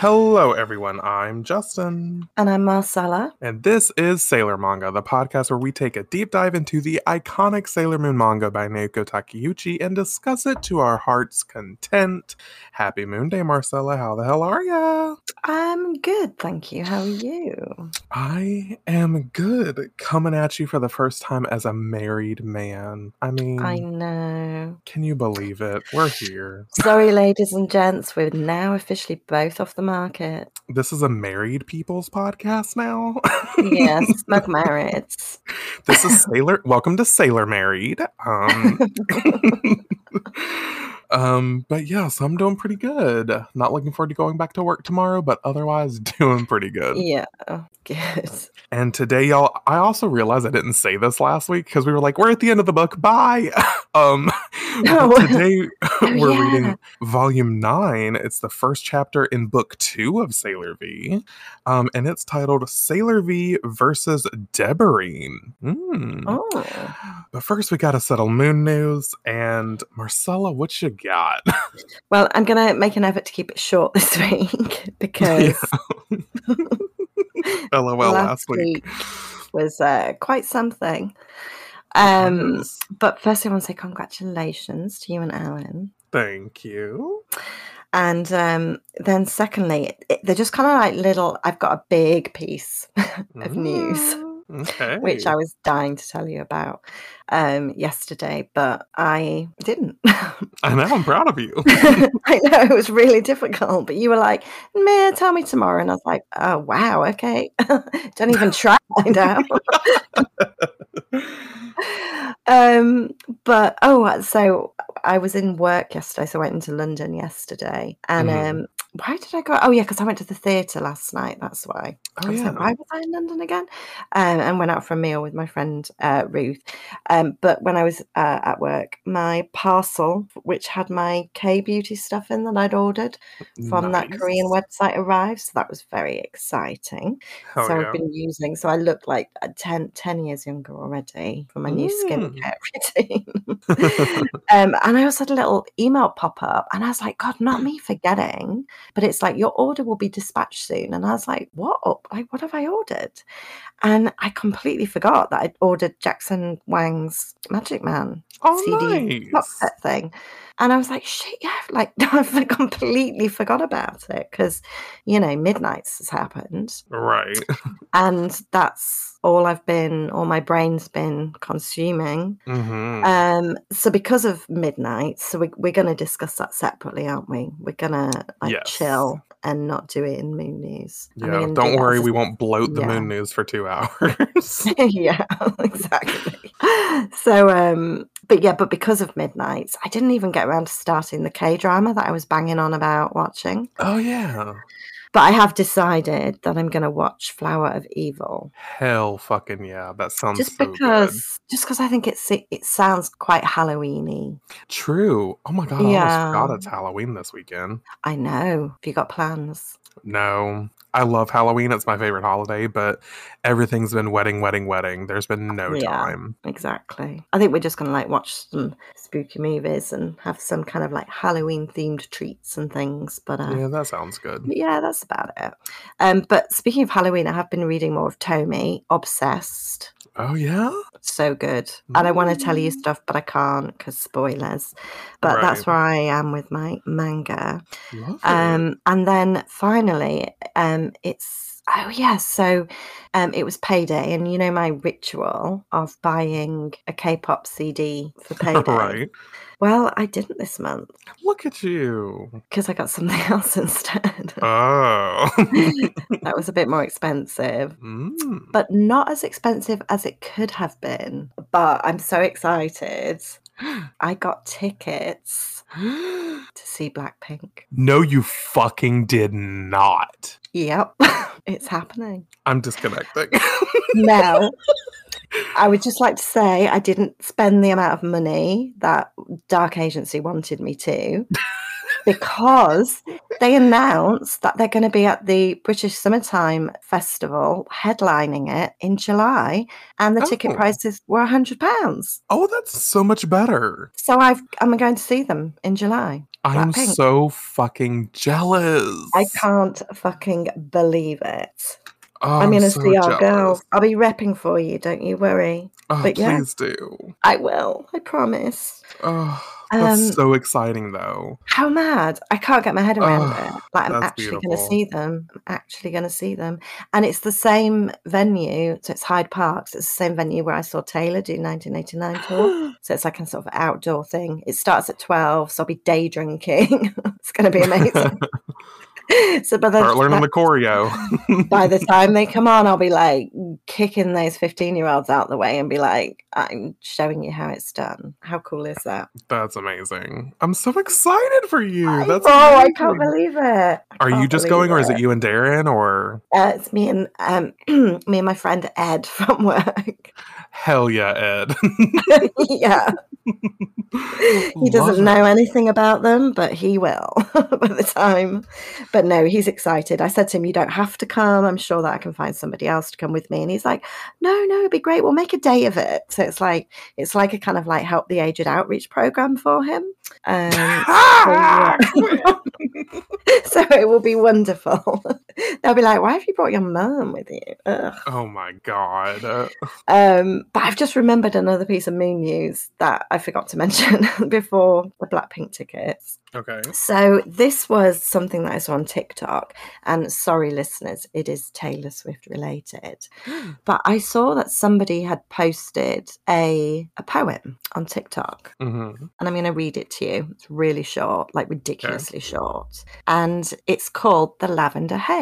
Hello, everyone. I'm Justin. And I'm Marcella. And this is Sailor Manga, the podcast where we take a deep dive into the iconic Sailor Moon manga by Naoko Takeuchi and discuss it to our heart's content. Happy Moon Day, Marcella. How the hell are ya? I'm good, thank you. How are you? I am good. Coming at you for the first time as a married man. I mean, I know. can you believe it? We're here. Sorry, ladies and gents, we're now officially both off the market. This is a married people's podcast now. Yes, smug marrieds. this is Sailor. Welcome to Sailor Married. Um, um, but yes, I'm doing pretty good. Not looking forward to going back to work tomorrow, but otherwise doing pretty good. yeah, good. And today, y'all, I also realized I didn't say this last week because we were like, we're at the end of the book. Bye. um, Oh. but today we're yeah. reading volume nine. It's the first chapter in book two of Sailor V. Um, and it's titled Sailor V versus Deborine. Mm. Oh. But first, we got to settle moon news. And Marcella, what you got? Well, I'm going to make an effort to keep it short this week because LOL last, week. was uh, quite something. Um, Yes. but first, I want to say congratulations to you and Alan. Thank you. And um, then, secondly, it, they're just kind of like little. I've got a big piece of news, Mm, Okay. which I was dying to tell you about um, yesterday, but I didn't. I know, I'm proud of you. I know it was really difficult, but you were like, "Meh, tell me tomorrow," and I was like, "Oh wow, okay." Don't even try to find out. um, but oh, so I was in work yesterday, so I went into London yesterday, and Mhm. um, why did I go? Oh yeah, because I went to the theatre last night. That's why. Oh, I was like, yeah. why was I in London again? Um, and went out for a meal with my friend uh, Ruth. Um, but when I was uh, at work, my parcel, which had my K beauty stuff in that I'd ordered from that Korean website, arrived. So that was very exciing. Hell so yeah. I've been using. So I look like uh, 10, 10 years younger already for my new Mm. skincare routine. um, and I also had a little email pop up, and I was like, God, not me forgetting, but it's like your order will be dispatched soon. And I was like, what? Like, what have I ordered? And I completely forgot that I'd ordered Jackson Wang's Magic Man oh, CD nice. set thing. And I was like, shit, yeah, like I completely forgot about it because, you know, Midnights has happened. Right. And that's all I've been, all my brain's been consuming. hmm Um, so because of Midnight, so we, we're going to discuss that separately, aren't we? We're going to like Yes. chill and not do it in Moon News. Yeah, gonna do don't worry, we won't bloat the yeah. moon news for two hours. yeah, exactly. So, um, but yeah, but because of Midnights, I didn't even get around to starting the K drama that I was banging on about watching. oh, yeah. But I have decided that I'm going to watch Flower of Evil Hell fucking yeah. That sounds just so good. because, just because I think it's it sounds quite Halloweeny. True. Oh my god, I Yeah. almost forgot it's Halloween this weekend. I know. Have you got plans? No. I love Halloween. It's my favorite holiday, but everything's been wedding, wedding, wedding. There's been no Yeah. time. Exactly. I think we're just going to like watch some spooky movies and have some kind of like Halloween themed treats and things. But uh, Yeah, that sounds good. Yeah, that's about it. Um, but speaking of Halloween, I have been reading more of Tomie, Obsessed. Oh yeah? So good. And I want to tell you Mm. stuff, but I can't because spoilers. But that's where I am with my manga. Love it. Um, and then finally, um, it's oh yeah, so um, it was payday, and you know my ritual of buying a K-pop CD for payday. right. Well, I didn't this month Look at you. because I got something else instead. Oh. that was a bit more expensive. Mm. but not as expensive as it could have been. But I'm so excited. I got tickets to see Blackpink. no, you fucking did not. Yep, it's happening. I'm disconnecting. Now, I would just like to say I didn't spend the amount of money that Dark Agency wanted me to. Because they announced that they're going to be at the British Summertime Festival headlining it in July, and the ticket Oh. prices were £100. oh, that's so much better. So I've I'm going to see them in July. I'm Blackpink. so fucking jealous. I can't fucking believe it. Oh, I'm gonna so see our girl. jealous. I'll be repping for you, don't you worry. Oh, but yeah. please do. I will, I promise. Oh, that's Um, so exciting, though. How mad. I can't get my head around Oh, it. Like, I'm actually going to see them. I'm actually going to see them. And it's the same venue. So it's Hyde Park. So it's the same venue where I saw Taylor do 1989 tour. So it's like a sort of outdoor thing. It starts at 12. So I'll be day drinking. it's going to be amazing. so by the, Start learning the choreo. by the time they come on, I'll be like kicking those 15 year olds out the way and be like, I'm showing you how it's done. How cool is that? That's amazing. I'm so excited for you. That's oh, I can't believe it. I Are you just going, or is it you and Darren, or Uh, it's me and um, me and my friend Ed from work. Hell yeah, Ed? yeah, he doesn't know anything about them, but he will by the time. But no, he's excited. I said to him, "You don't have to come. I'm sure that I can find somebody else to come with me." And he's like, "No, no, it'd be great. We'll make a day of it." So it's like it's like a kind of like help the aged outreach program for him. Um, Ah! so it will be wonderful. They'll be like, "Why have you brought your mum with you?" Ugh. oh my god. Uh, Um, but I've just remembered another piece of moon news that I forgot to mention before the Blackpink tickets. okay. So this was something that I saw on TikTok, and sorry, listeners, it is Taylor Swift related. But I saw that somebody had posted a a poem on TikTok, hmm and I'm going to read it to you. It's really short, like ridiculously short, and it's called "The Lavender Haze."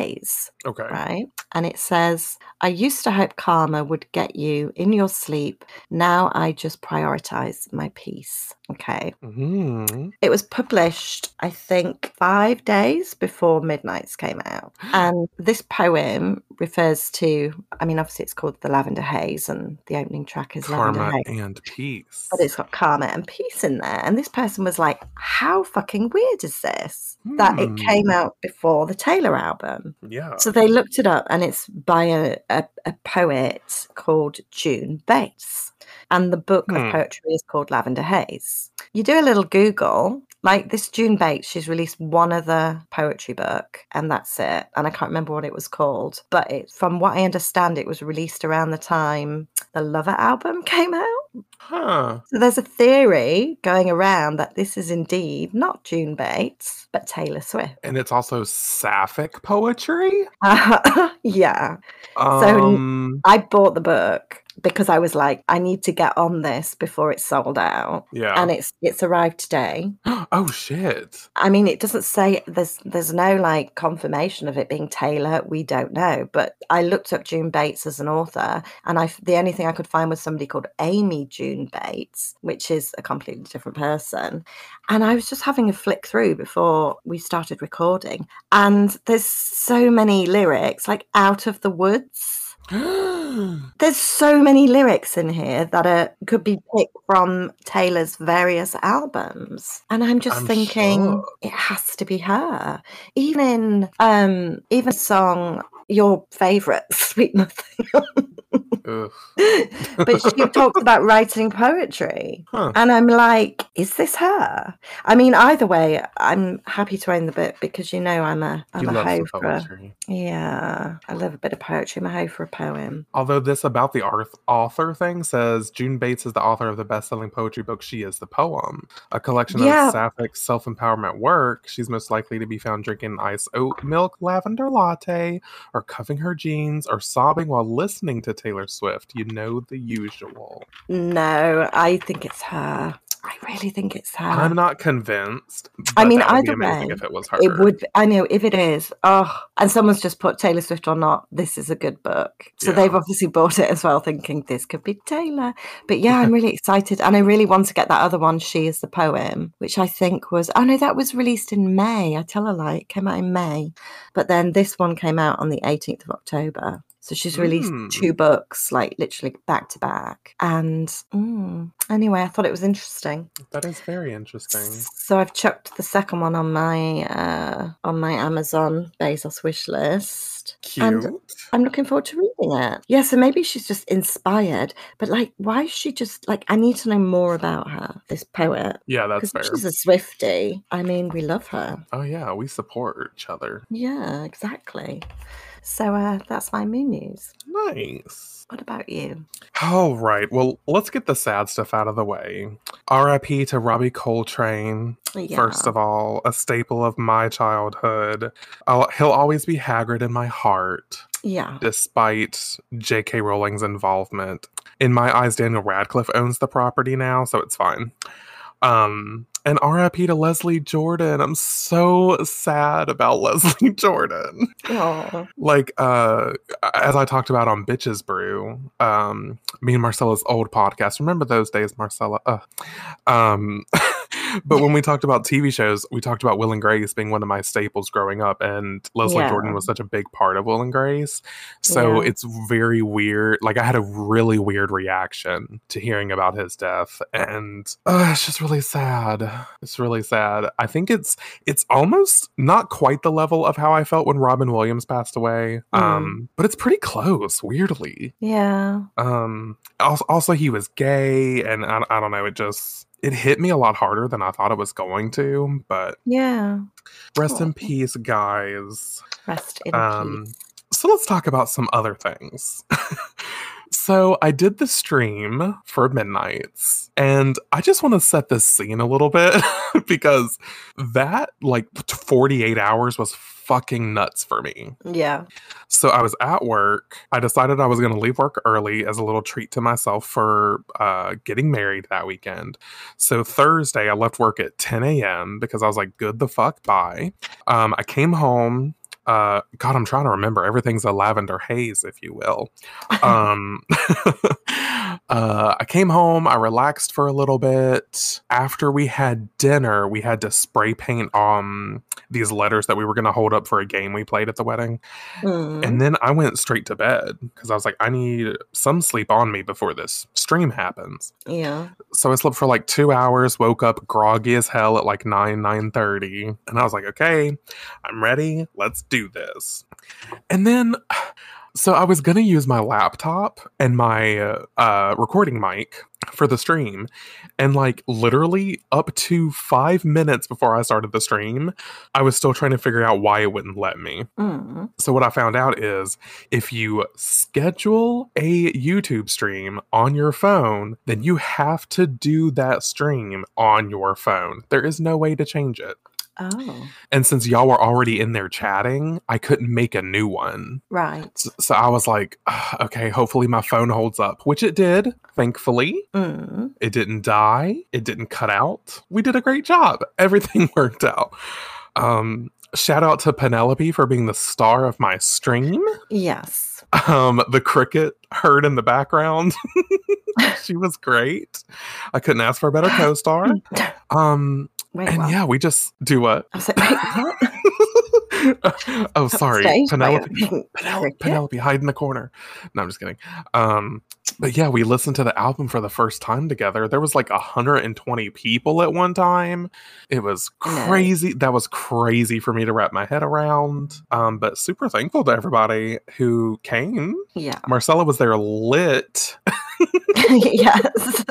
Okay. right? And it says, I used to hope karma would get you in your sleep. Now I just prioritize my peace. Okay. hmm It was published, I think, five days before Midnights came out. And this poem refers to, I mean, obviously it's called The Lavender Haze, and the opening track is Lavender Karma Haze. and peace. But it's got karma and peace in there. And this person was like, How fucking weird is this? That it Hmm. came out before the Taylor album. Yeah. So they looked it up, and it's by a, a, a poet called June Bates. And the book Hmm. of poetry is called Lavender Haze. You do a little Google, like this June Bates, she's released one other poetry book, and that's it. And I can't remember what it was called, but it, from what I understand, it was released around the time the Lover album came out. Huh. So there's a theory going around that this is indeed not June Bates, but Taylor Swift. And it's also sapphic poetry. yeah. Um. I bought the book because I was like, I need to get on this before it's sold out. yeah. And it's it's arrived today. oh shit. I mean, it doesn't say there's there's no like confirmation of it being Taylor. We don't know. But I looked up June Bates as an author, and I the only thing I could find was somebody called Amy June Bates, which is a completely different person. And I was just having a flick through before we started recording, and there's so many lyrics like out of the woods. There's so many lyrics in here that are could be picked from Taylor's various albums. And I'm just I'm thinking sure. it has to be her. Even in um even song your favorite, Sweet Nothing. But she talks about writing poetry. Huh. And I'm like, is this her? I mean, either way, I'm happy to own the book because you know I'm a I'm you a hoe for a, yeah, I love a bit of poetry. I'm a hoe for a poem. Although this about the author thing says June Bates is the author of the best-selling poetry book "She Is the Poem," a collection Yeah. of sapphic self-empowerment work. She's most likely to be found drinking iced oat milk lavender latte, or cuffing her jeans, or sobbing while listening to Taylor Swift. You know the usual. No, I think it's her. I really think it's her. I'm not convinced. I mean, be either way, if it was her. It would. I know if it is. Oh, and someone's just put Taylor Swift or not. This is a good book. So Yeah. they've obviously bought it as well, thinking this could be Taylor. But yeah, I'm really excited, and I really want to get that other one. She is the poem, which I think was. Oh no, that was released in May. I tell a lie. It came out in May, but then this one came out on the 18th of October. So she's released Mm. two books, like literally back to back. And mm, anyway, I thought it was interesting. That is very interesting. So I've chucked the second one on my uh, on my Amazon Bezos wish list. Cute. And I'm looking forward to reading it. Yeah, so maybe she's just inspired, but like, why is she just like? I need to know more about her, this poet, yeah, that's because fair. she's a Swifty. I mean, we love her. Oh yeah, we support each other. Yeah, exactly. So uh, that's my moon news. Nice. What about you? All right. Well, let's get the sad stuff out of the way. R.I.P. to Robbie Coltrane. Yeah. First of all, a staple of my childhood. I'll, he'll always be Hagrid in my heart, yeah, despite J.K. Rowling's involvement. In my eyes, Daniel Radcliffe owns the property now, so it's fine. Um, and RIP to Leslie Jordan. I'm so sad about Leslie Jordan. oh, like uh as i talked about on bitches brew um me and marcella's old podcast remember those days marcella uh, um but when we talked about tv shows we talked about will and grace being one of my staples growing up and leslie Yeah. jordan was such a big part of will and grace so Yeah. it's very weird like i had a really weird reaction to hearing about his death and uh, it's just really sad it's really sad i think it's it's almost not quite the level of how I felt when Robin Williams passed away. Mm. Um, but it's pretty close, weirdly. yeah, Um, also, also he was gay, and I, I don't know, it just it hit me a lot harder than I thought it was going to. But yeah. rest in peace, guys. Rest in Um, peace. so let's talk about some other things. so I did the stream for Midnights, and I just want to set this scene a little bit because that like 48 hours was fucking nuts for me. Yeah. So I was at work. I decided I was going to leave work early as a little treat to myself for uh, getting married that weekend. So Thursday, I left work at 10 a.m. because I was like, good the fuck bye. Um, I came home. Uh, God, I'm trying to remember. Everything's a lavender haze, if you will. Um, uh, I came home. I relaxed for a little bit. After we had dinner, we had to spray paint um these letters that we were going to hold up for a game we played at the wedding. Mm. And then I went straight to bed because I was like, I need some sleep on me before this stream happens. yeah. So I slept for like two hours, woke up groggy as hell at like 9, 9.30. And I was like, okay, I'm ready. Let's do this. And then, so I was going to use my laptop and my uh, uh, recording mic for the stream. And like literally up to five minutes before I started the stream, I was still trying to figure out why it wouldn't let me. Mm. So what I found out is if you schedule a YouTube stream on your phone, then you have to do that stream on your phone. There is no way to change it. Oh, And since y'all were already in there chatting, I couldn't make a new one. right. S- So I was like, okay, hopefully my phone holds up, which it did, thankfully. Mm. It didn't die, it didn't cut out. We did a great job. Everything worked out. Um, shout out to Penelope for being the star of my stream. Yes. um the cricket heard in the background she was great i couldn't ask for a better co-star um Wait, and what? yeah we just do what? I was like, wait, what? oh sorry. Penelope penelope, penelope hide in the corner. No i'm just kidding. Um but yeah we listened to the album for the first time together. There was like 120 people at one time. It was crazy. That was crazy for me to wrap my head around. Um but super thankful to everybody who came. Yeah. Marcella was there lit. yes.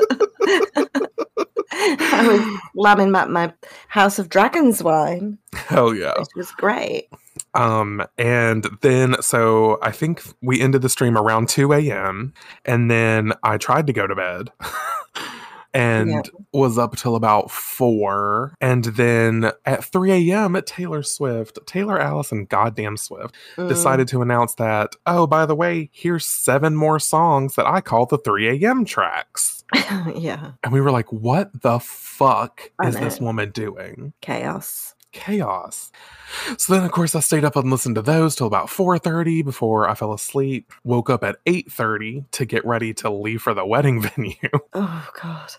I was lambing back my House of Dragons wine, Hell yeah. which was great. Um, and then so I think we ended the stream around 2 a.m. And then I tried to go to bed. And Yeah. was up till about four. And then at 3 a.m. Taylor Swift, Taylor Allison, goddamn Swift, Mm. decided to announce that, oh, by the way, here's seven more songs that I call the 3 a.m. tracks. yeah. And we were like, what the fuck I is this woman doing? Chaos. chaos. So then of course I stayed up and listened to those till about 4:30 before I fell asleep. Woke up at 8:30 to get ready to leave for the wedding venue. Oh God.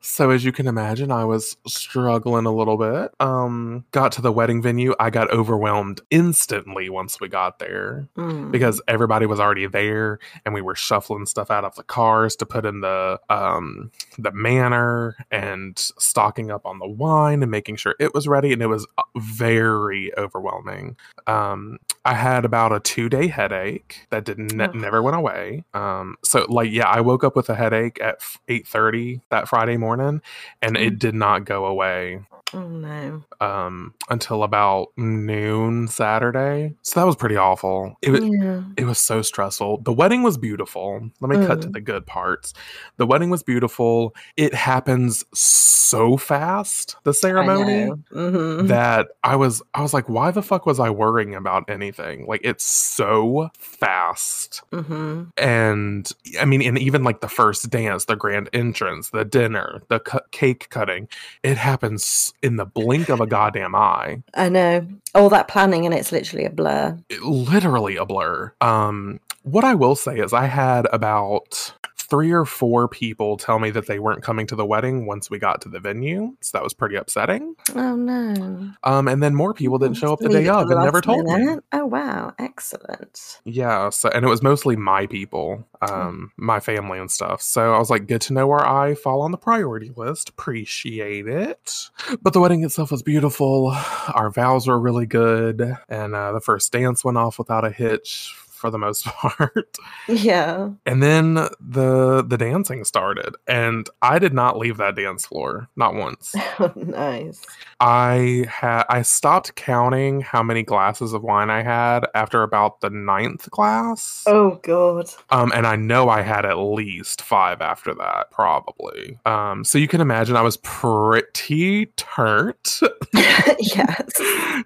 So as you can imagine, I was struggling a little bit. Um, got to the wedding venue, I got overwhelmed instantly once we got there Mm. because everybody was already there and we were shuffling stuff out of the cars to put in the um the manor and stocking up on the wine and making sure it was ready and it was uh, very overwhelming um i had about a two day headache that did ne- Ugh. never went away um so like yeah i woke up with a headache at 8.30 that friday morning and it Mm. did not go away oh no. um until about noon saturday so that was pretty awful it, wa- Yeah. it was so stressful. The wedding was beautiful. Let me cut to Mm. the good parts. The wedding was beautiful. It happens so fast, the ceremony, hmm that I was I was like, why the fuck was I worrying about anything? Like it's so fast. hmm And I mean, and even like the first dance, the grand entrance, the dinner, the cu- cake cutting, it happens in the blink of a goddamn eye. I know. All that planning and it's literally a blur. it- literally a blur. Um, what I will say is, I had about three or four people tell me that they weren't coming to the wedding once we got to the venue, so that was pretty upsetting. Oh no. Um, and then more people didn't Oh, show up the day of and never told me. Oh wow, excellent. Yeah, so and it was mostly my people, um, my family and stuff. So I was like, good to know where I fall on the priority list. Appreciate it. But the wedding itself was beautiful. Our vows were really good, and uh, the first dance went off without a hitch for the most part. Yeah. And then the the dancing started, and I did not leave that dance floor, not once. nice. I had I stopped counting how many glasses of wine I had after about the ninth glass. Oh god. Um, and I know I had at least five after that, probably. Um, so you can imagine I was pretty turnt, yes.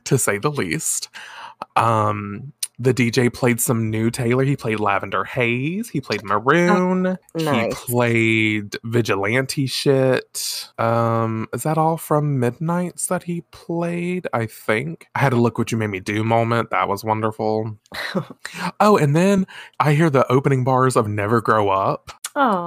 to say the least. Um, the DJ played some new Taylor. He played Lavender Haze. He played Maroon. He Nice. played Vigilante shit. Um, is that all from Midnights that he played? I think. I had a look what you made me do moment. That was wonderful. oh, and then I hear the opening bars of Never Grow Up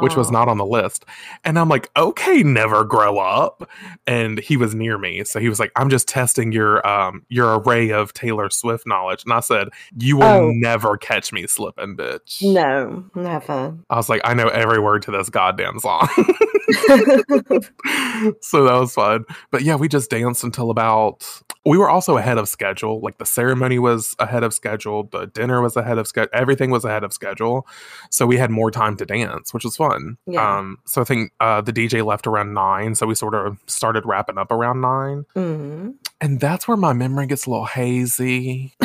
which was not on the list. And I'm like, okay, never grow up. And he was near me. So he was like, I'm just testing your um your array of Taylor Swift knowledge. And I said, You will Oh. never catch me slipping, bitch. No, never. I was like, I know every word to this goddamn song. so that was fun. But yeah, we just danced until about we were also ahead of schedule. Like the ceremony was ahead of schedule, the dinner was ahead of schedule, everything was ahead of schedule. So we had more time to dance, which was fun. Yeah. Um, so I think uh, the DJ left around nine, so we sort of started wrapping up around nine, mm. and that's where my memory gets a little hazy.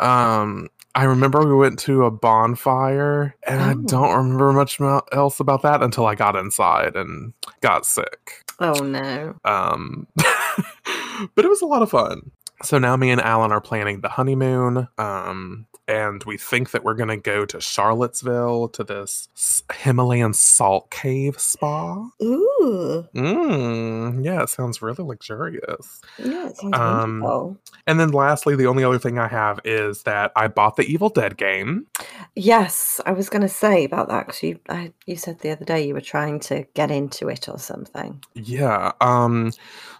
Um, I remember we went to a bonfire, and I Oh. don't remember much else about that until I got inside and got sick. oh no. Um, but it was a lot of fun. So now me and Alan are planning the honeymoon. Um, and we think that we're going to go to Charlottesville to this Himalayan salt cave spa. Ooh. Mm, yeah, it sounds really luxurious. Yeah, it sounds Um, wonderful. And then lastly, the only other thing I have is that I bought the Evil Dead game. Yes, I was going to say about that because you, I, you said the other day you were trying to get into it or something. Yeah. Um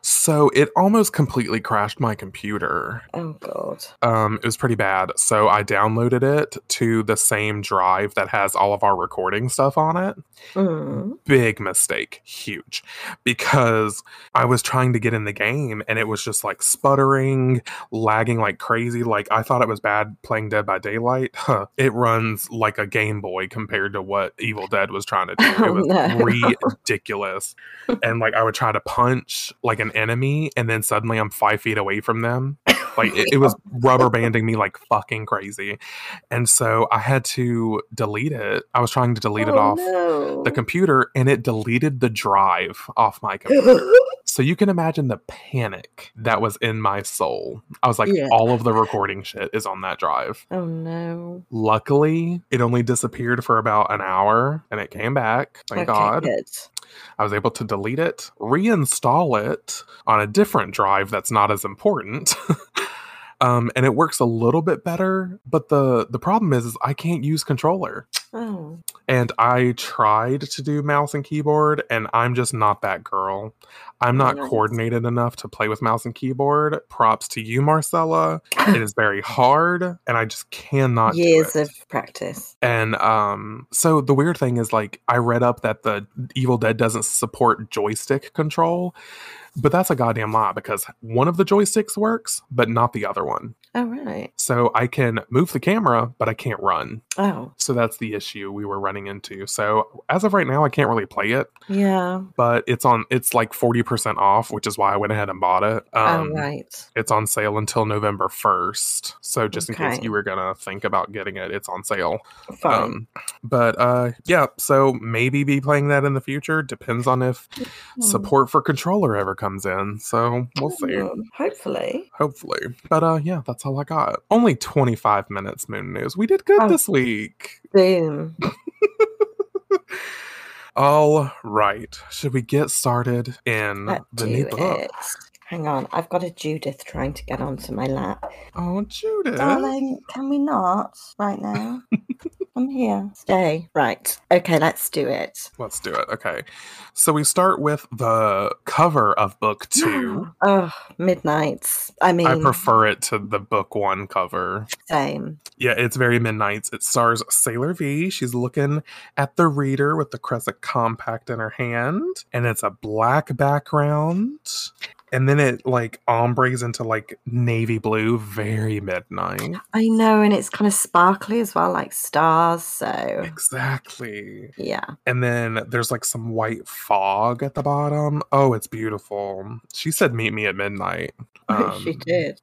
so it almost completely crashed my computer. Oh god. Um it was pretty bad. So I downloaded it to the same drive that has all of our recording stuff on it. Mm. Big mistake. Huge. Because I was trying to get in the game and it was just like sputtering, lagging like crazy. Like I thought it was bad playing Dead by Daylight. Huh. It runs like a Game Boy compared to what Evil Dead was trying to do. Oh, it was no. ridiculous. and like I would try to punch like an enemy and then suddenly I'm five feet away from them. Like it, it was rubber banding me like fucking crazy. And so I had to delete it. I was trying to delete it Oh, off no. the computer and it deleted the drive off my computer. so you can imagine the panic that was in my soul. I was like, Yeah. all of the recording shit is on that drive. oh no. Luckily, it only disappeared for about an hour and it came back. Thank okay, God. good. I was able to delete it, reinstall it on a different drive that's not as important. um, and it works a little bit better, but the the problem is, is I can't use controller. Oh. And I tried to do mouse and keyboard, and I'm just not that girl. I'm not coordinated enough to play with mouse and keyboard. Props to you, Marcella. It is very hard, and I just cannot Years of practice. And um, so the weird thing is, like, I read up that the Evil Dead doesn't support joystick control, but that's a goddamn lie because one of the joysticks works, but not the other one. Oh, right. So I can move the camera, but I can't run. Oh, So that's the issue we were running into. So as of right now, I can't really play it, yeah. but it's on. It's like forty percent off, which is why I went ahead and bought it. Um, oh, right. It's on sale until November first. So just in case you were gonna think about getting it, it's on sale. Fine. Um, but uh, yeah, so maybe be playing that in the future. Depends on if Hmm. support for controller ever comes in. So we'll see. Hmm, Hopefully. Hopefully. But uh, yeah, that's all I got. Only 25 minutes Moon News. We did good Oh. this week. Boom. All right. Should we get started in Let's the new book? it. Hang on. I've got a Judith trying to get onto my lap. Oh, Judith. Darling, can we not right now? I'm here. Stay. Right. Okay, let's do it. Let's do it. Okay. So we start with the cover of book two. Oh, midnights. I mean, I prefer it to the book one cover. same. Yeah, it's very midnights. It stars Sailor V. She's looking at the reader with the Crescent Compact in her hand, and it's a black background. And then it like ombres into like navy blue, very midnight. I know, and it's kind of sparkly as well, like stars. So, Exactly. yeah. And then there's like some white fog at the bottom. Oh, it's beautiful. She said, Meet me at midnight. she Um, did.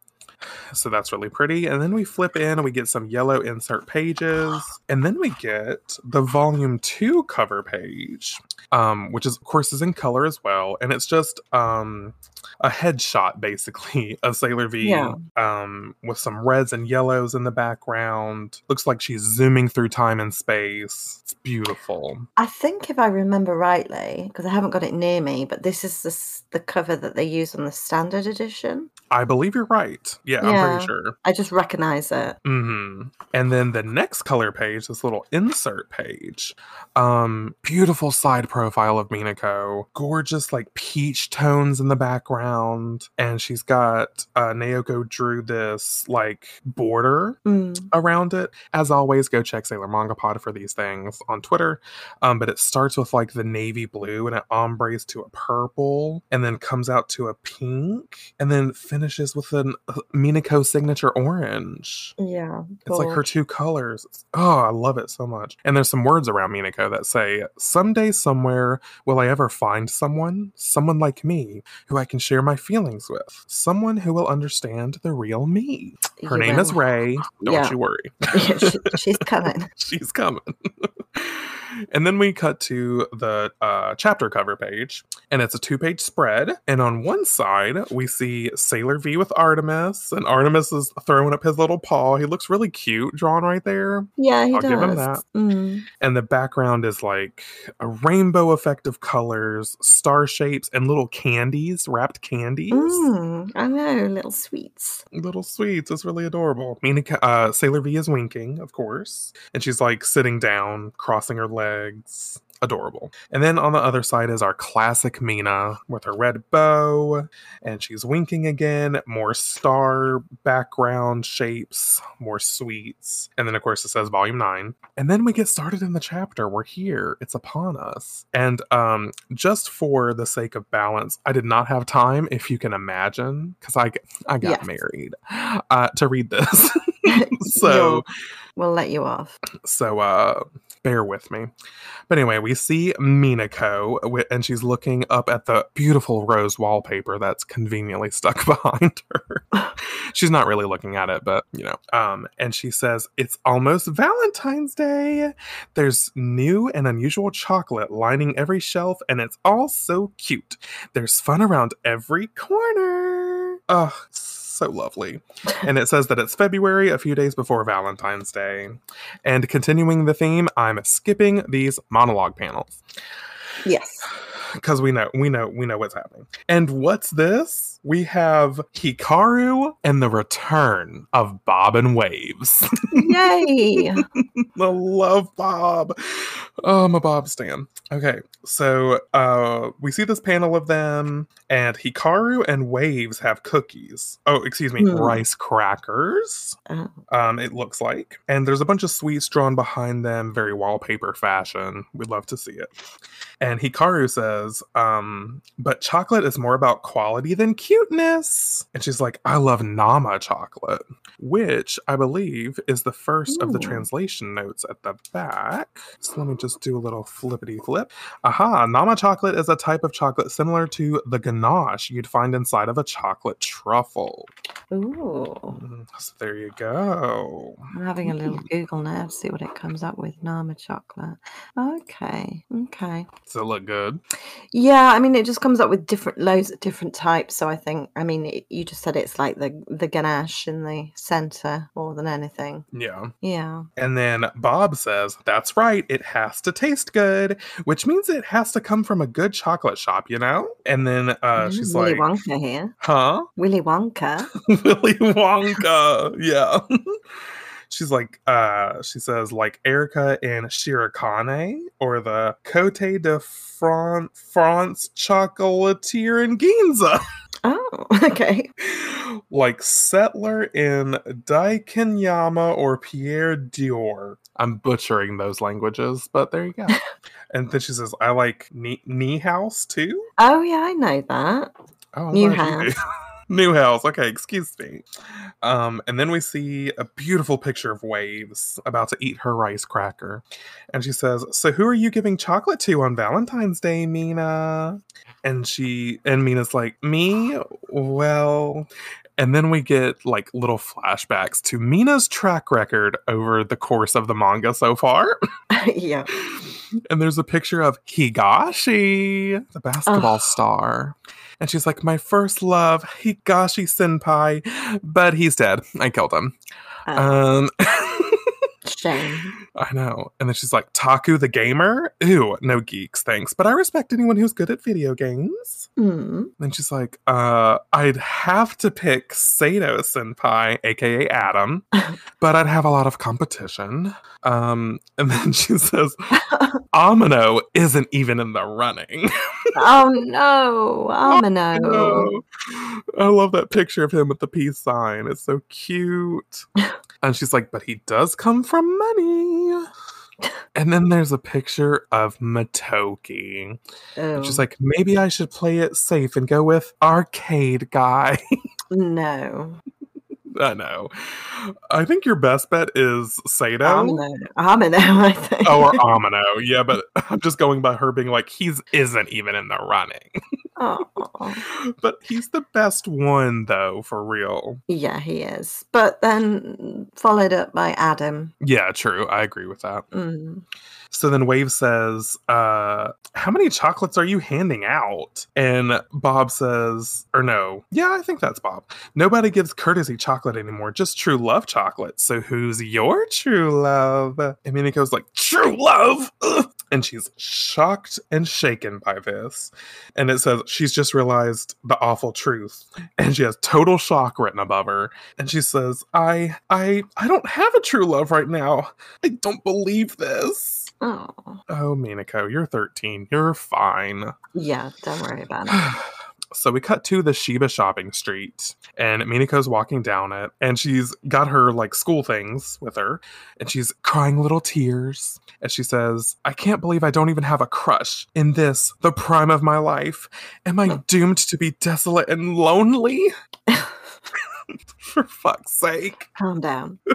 So that's really pretty. And then we flip in and we get some yellow insert pages. And then we get the volume two cover page, um, which is, of course, is in color as well. And it's just um, a headshot, basically, of Sailor V Yeah. um, with some reds and yellows in the background. Looks like she's zooming through time and space. It's beautiful. I think if I remember rightly, because I haven't got it near me, but this is the, the cover that they use on the standard edition. I believe you're right. Yeah, I'm pretty sure. I just recognize it. hmm And then the next color page, this little insert page, um, beautiful side profile of Minako, gorgeous like peach tones in the background, and she's got uh, Naoko drew this like border Mm. around it. As always, go check Sailor Manga Pod for these things on Twitter. Um, but it starts with like the navy blue and it ombres to a purple and then comes out to a pink and then finishes with an uh, Minako signature orange. Yeah. It's like her two colors. Oh, I love it so much. And there's some words around Minako that say, Someday, somewhere, will I ever find someone, someone like me, who I can share my feelings with, someone who will understand the real me. Her You name is. Ray. Don't Yeah. you worry. She, she's coming. She's coming. and then we cut to the uh, chapter cover page, and it's a two page spread. And on one side, we see Sailor V with Artemis, and Artemis is throwing up his little paw. He looks really cute, drawn right there. Yeah, he I'll does. give him that. Mm. And the background is like a rainbow effect of colors, star shapes, and little candies, wrapped candies. Mm, I know, little sweets. little sweets. It's really adorable. Mina, uh, Sailor V is winking, of course, and she's like sitting down, crossing her legs. Adorable. And then on the other side is our classic Mina with her red bow, and she's winking again. More star background shapes, more sweets. And then, of course, it says volume nine. And then we get started in the chapter. We're here, it's upon us. And um, just for the sake of balance, I did not have time, if you can imagine, because I, I got Yes. married, uh, to read this. so we'll let you off. so uh bear with me. But anyway we see minako and she's looking up at the beautiful rose wallpaper that's conveniently stuck behind her. She's not really looking at it but you know um and she says it's almost valentine's day. There's new and unusual chocolate lining every shelf and it's all so cute. There's fun around every corner. Oh so lovely and it says that it's February, a few days before Valentine's Day. And continuing the theme, I'm skipping these monologue panels. Yes. because we know we know we know what's happening. And what's this? We have Hikaru and the return of Bob and Waves. Yay! I love Bob. Oh, I'm a Bob stan. Okay, so uh, we see this panel of them, and Hikaru and Waves have cookies. Oh, excuse me, Hmm. rice crackers. Oh. Um, it looks like, and there's a bunch of sweets drawn behind them, very wallpaper fashion. We'd love to see it. And Hikaru says, um, "But chocolate is more about quality than cuteness." And she's like, "I love Nama chocolate." which I believe is the first of the translation notes at the back. So let me just do a little flippity flip. Aha, Nama chocolate is a type of chocolate similar to the ganache you'd find inside of a chocolate truffle. Ooh. Mm, So there you go. I'm having a little Google now to see what it comes up with. Nama chocolate. Okay. Okay. Does it look good? Yeah, I mean, it just comes up with different loads of different types. So I think, I mean, it, you just said it's like the the ganache in the center more than anything. Yeah. Yeah. And then Bob says, That's right, it has to taste good, which means it has to come from a good chocolate shop, you know? And then uh, Mm, she's Willy like, "Willy Wonka here. Huh? Willy Wonka. Willy Wonka. Yeah. She's like, uh, she says, like Erica and Shirokane, or the Cote de Fran- France Chocolatier in Ginza. Oh, okay. like Settler in Daikanyama or Pierre Dior. I'm butchering those languages, but there you go. and then she says, I like Knee, knee House too. Oh, yeah, I know that. Oh, New glad New house. Okay, excuse me. Um, and then we see a beautiful picture of Waves about to eat her rice cracker. And she says, So who are you giving chocolate to on Valentine's Day, Mina? And she and Mina's like, Me? Well, and then we get like little flashbacks to Mina's track record over the course of the manga so far. yeah. And there's a picture of Higashi, the basketball Ugh. star. And she's like, My first love, Higashi Senpai, but he's dead. I killed him. Oh, Um, I know. And then she's like, Taku the gamer? Ew, no geeks, thanks. But I respect anyone who's good at video games. Mm. Then she's like, uh, I'd have to pick Sato Senpai, aka Adam, but I'd have a lot of competition. Um, and then she says, Amano isn't even in the running. Oh, no. Amano. No. I love that picture of him with the peace sign. It's so cute. And she's like, but he does come from money. And then there's a picture of Motoki. And she's Oh, like, maybe I should play it safe and go with arcade guy. no. I know. I think your best bet is Sato. Amano. Amano, I think. Oh, or Amano. Yeah, but I'm just going by her being like, he's isn't even in the running. But he's the best one though, for real. Yeah, he is. But then followed up by Adam. Yeah, true. I agree with that. Mm. So then Wave says, uh, how many chocolates are you handing out? And Bob says, or no, yeah, I think that's Bob. Nobody gives courtesy chocolate anymore, just true love chocolate. So who's your true love? And Minako's like, true love? Ugh. And she's shocked and shaken by this. And it says she's just realized the awful truth. And she has total shock written above her. And she says, I I I don't have a true love right now. I don't believe this. Oh. Oh, Minako, you're 13. You're fine. Yeah, don't worry about it. so we cut to the Shiba shopping street, and Minako's walking down it, and she's got her like school things with her, and she's crying little tears. And she says, I can't believe I don't even have a crush in this, the prime of my life. Am I doomed to be desolate and lonely? For fuck's sake. Calm down.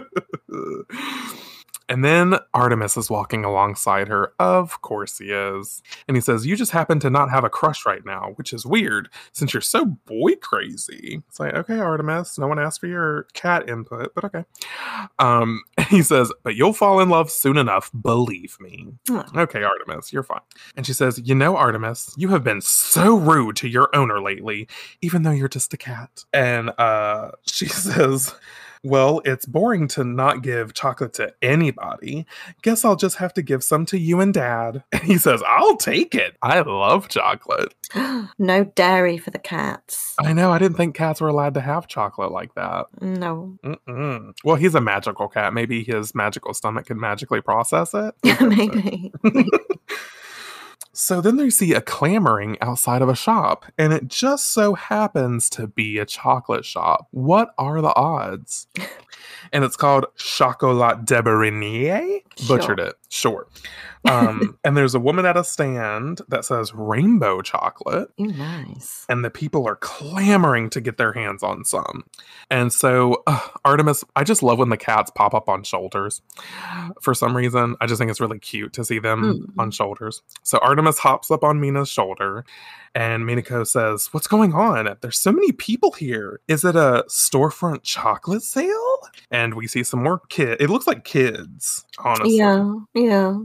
And then Artemis is walking alongside her. Of course he is. And he says, You just happen to not have a crush right now, which is weird since you're so boy crazy. It's like, okay, Artemis, no one asked for your cat input, but okay. Um, he says, But you'll fall in love soon enough, believe me. Oh. Okay, Artemis, you're fine. And she says, You know, Artemis, you have been so rude to your owner lately, even though you're just a cat. And uh, she says, Well, it's boring to not give chocolate to anybody. Guess I'll just have to give some to you and dad. And he says, I'll take it. I love chocolate. no dairy for the cats. I know. I didn't think cats were allowed to have chocolate like that. No. Mm-mm. Well, he's a magical cat. Maybe his magical stomach can magically process it. Yeah, Maybe. So then they see a clamoring outside of a shop, and it just so happens to be a chocolate shop. What are the odds? and it's called Chocolat de Berenier. Butchered it. Sure. Um, and there's a woman at a stand that says rainbow chocolate Ooh, nice. and the people are clamoring to get their hands on some. And so, uh, Artemis, I just love when the cats pop up on shoulders. For some reason, I just think it's really cute to see them Mm. on shoulders. So, Artemis hops up on Mina's shoulder, and Minako says, What's going on? There's so many people here. Is it a storefront chocolate sale? And we see some more kid. It looks like kids, honestly Yeah, yeah.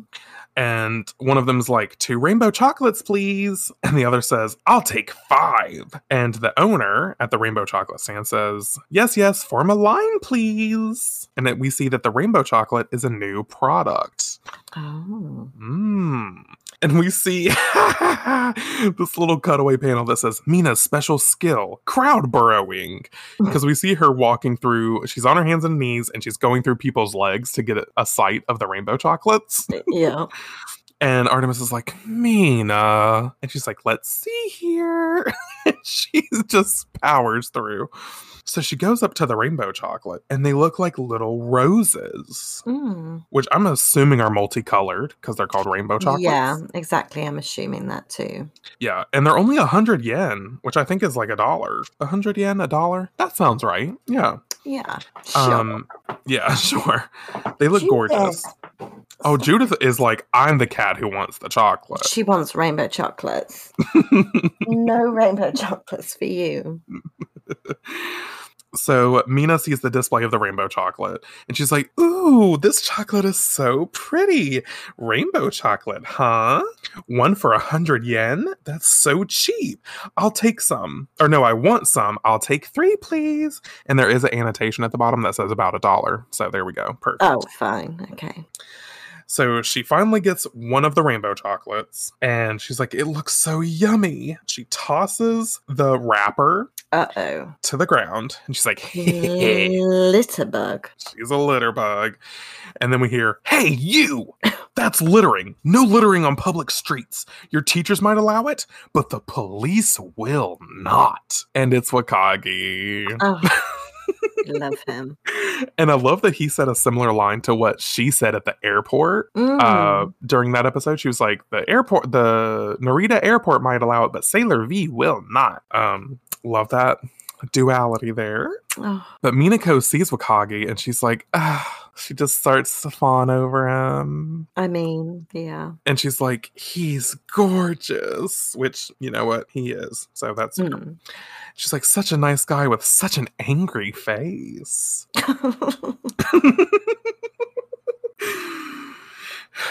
and one of them's like two rainbow chocolates please and the other says i'll take five and the owner at the rainbow chocolate stand says yes yes form a line please and then we see that the rainbow chocolate is a new product Oh. Mmm. And we see this little cutaway panel that says Mina's special skill, crowd burrowing. Because we see her walking through, she's on her hands and knees and she's going through people's legs to get a, sight of the rainbow chocolates. Yeah. And Artemis is like, Mina. And she's like, let's see here. she just powers through. So she goes up to the rainbow chocolate and they look like little roses, Mm. which I'm assuming are multicolored because they're called rainbow chocolates. Yeah, exactly. I'm assuming that too. Yeah. And they're only a hundred yen, which I think is like a dollar. A hundred yen, a dollar? That sounds right. Yeah. Yeah. Sure. Um yeah, sure. They look Judith. gorgeous. Oh, Judith is like, I'm the cat who wants the chocolate. She wants rainbow chocolates. no rainbow chocolates for you. So Mina sees the display of the rainbow chocolate and she's like, Ooh, this chocolate is so pretty. Rainbow chocolate, huh? One for a hundred yen? That's so cheap. I'll take some. Or no, I want some. I'll take three, please. And there is an annotation at the bottom that says about a dollar. So there we go. Perfect. Oh, fine. Okay. So she finally gets one of the rainbow chocolates and she's like, It looks so yummy. She tosses the wrapper Uh oh. to the ground and she's like, Litterbug. She's a litter bug. And then we hear, Hey, you! That's littering. No littering on public streets. Your teachers might allow it, but the police will not. And it's Wakagi. Oh, love him. And I love that he said a similar line to what she said at the airport. Mm. Uh, during that episode, she was like, "The airport, the Narita airport might allow it, but Sailor V will not." Um, love that duality there. oh, But Minako sees Wakagi and she's like, ah, she just starts to fawn over him. I mean, yeah. And she's like, he's gorgeous, which, you know what, he is. So that's, Mm. she's like, such a nice guy with such an angry face.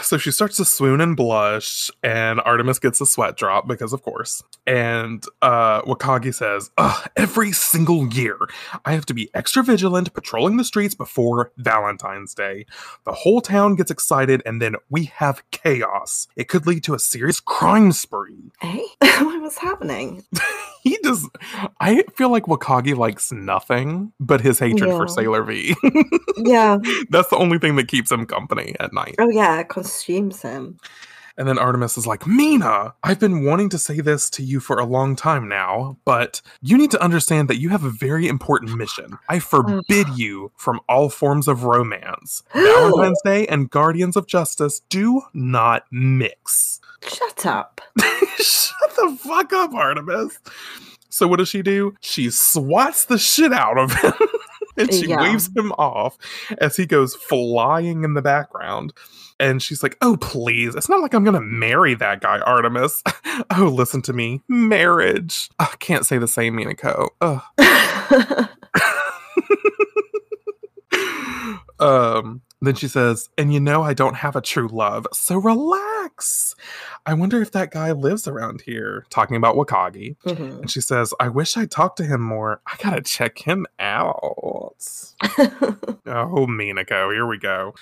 So she starts to swoon and blush, and Artemis gets a sweat drop because, of course. And uh, Wakagi says, Every single year, I have to be extra vigilant patrolling the streets before Valentine's Day. The whole town gets excited, and then we have chaos. It could lead to a serious crime spree. hey, what was happening? He does. I feel like Wakagi likes nothing but his hatred for Sailor V. Yeah. That's the only thing that keeps him company at night. Oh, yeah. It consumes him. And then Artemis is like, Mina, I've been wanting to say this to you for a long time now, but you need to understand that you have a very important mission. I forbid mm. you from all forms of romance. Valentine's Day and Guardians of Justice do not mix. Shut up. Shut the fuck up, Artemis. So what does she do? She swats the shit out of him. and she Yeah. waves him off as he goes flying in the background. And she's like, Oh, please. It's not like I'm going to marry that guy, Artemis. oh, listen to me. Marriage. I can't say the same, Minako. Ugh. um, Then she says, And you know, I don't have a true love, so relax. I wonder if that guy lives around here, talking about Wakagi. Mhm. And she says, I wish I'd talked to him more. I gotta check him out. Oh, Minako, here we go.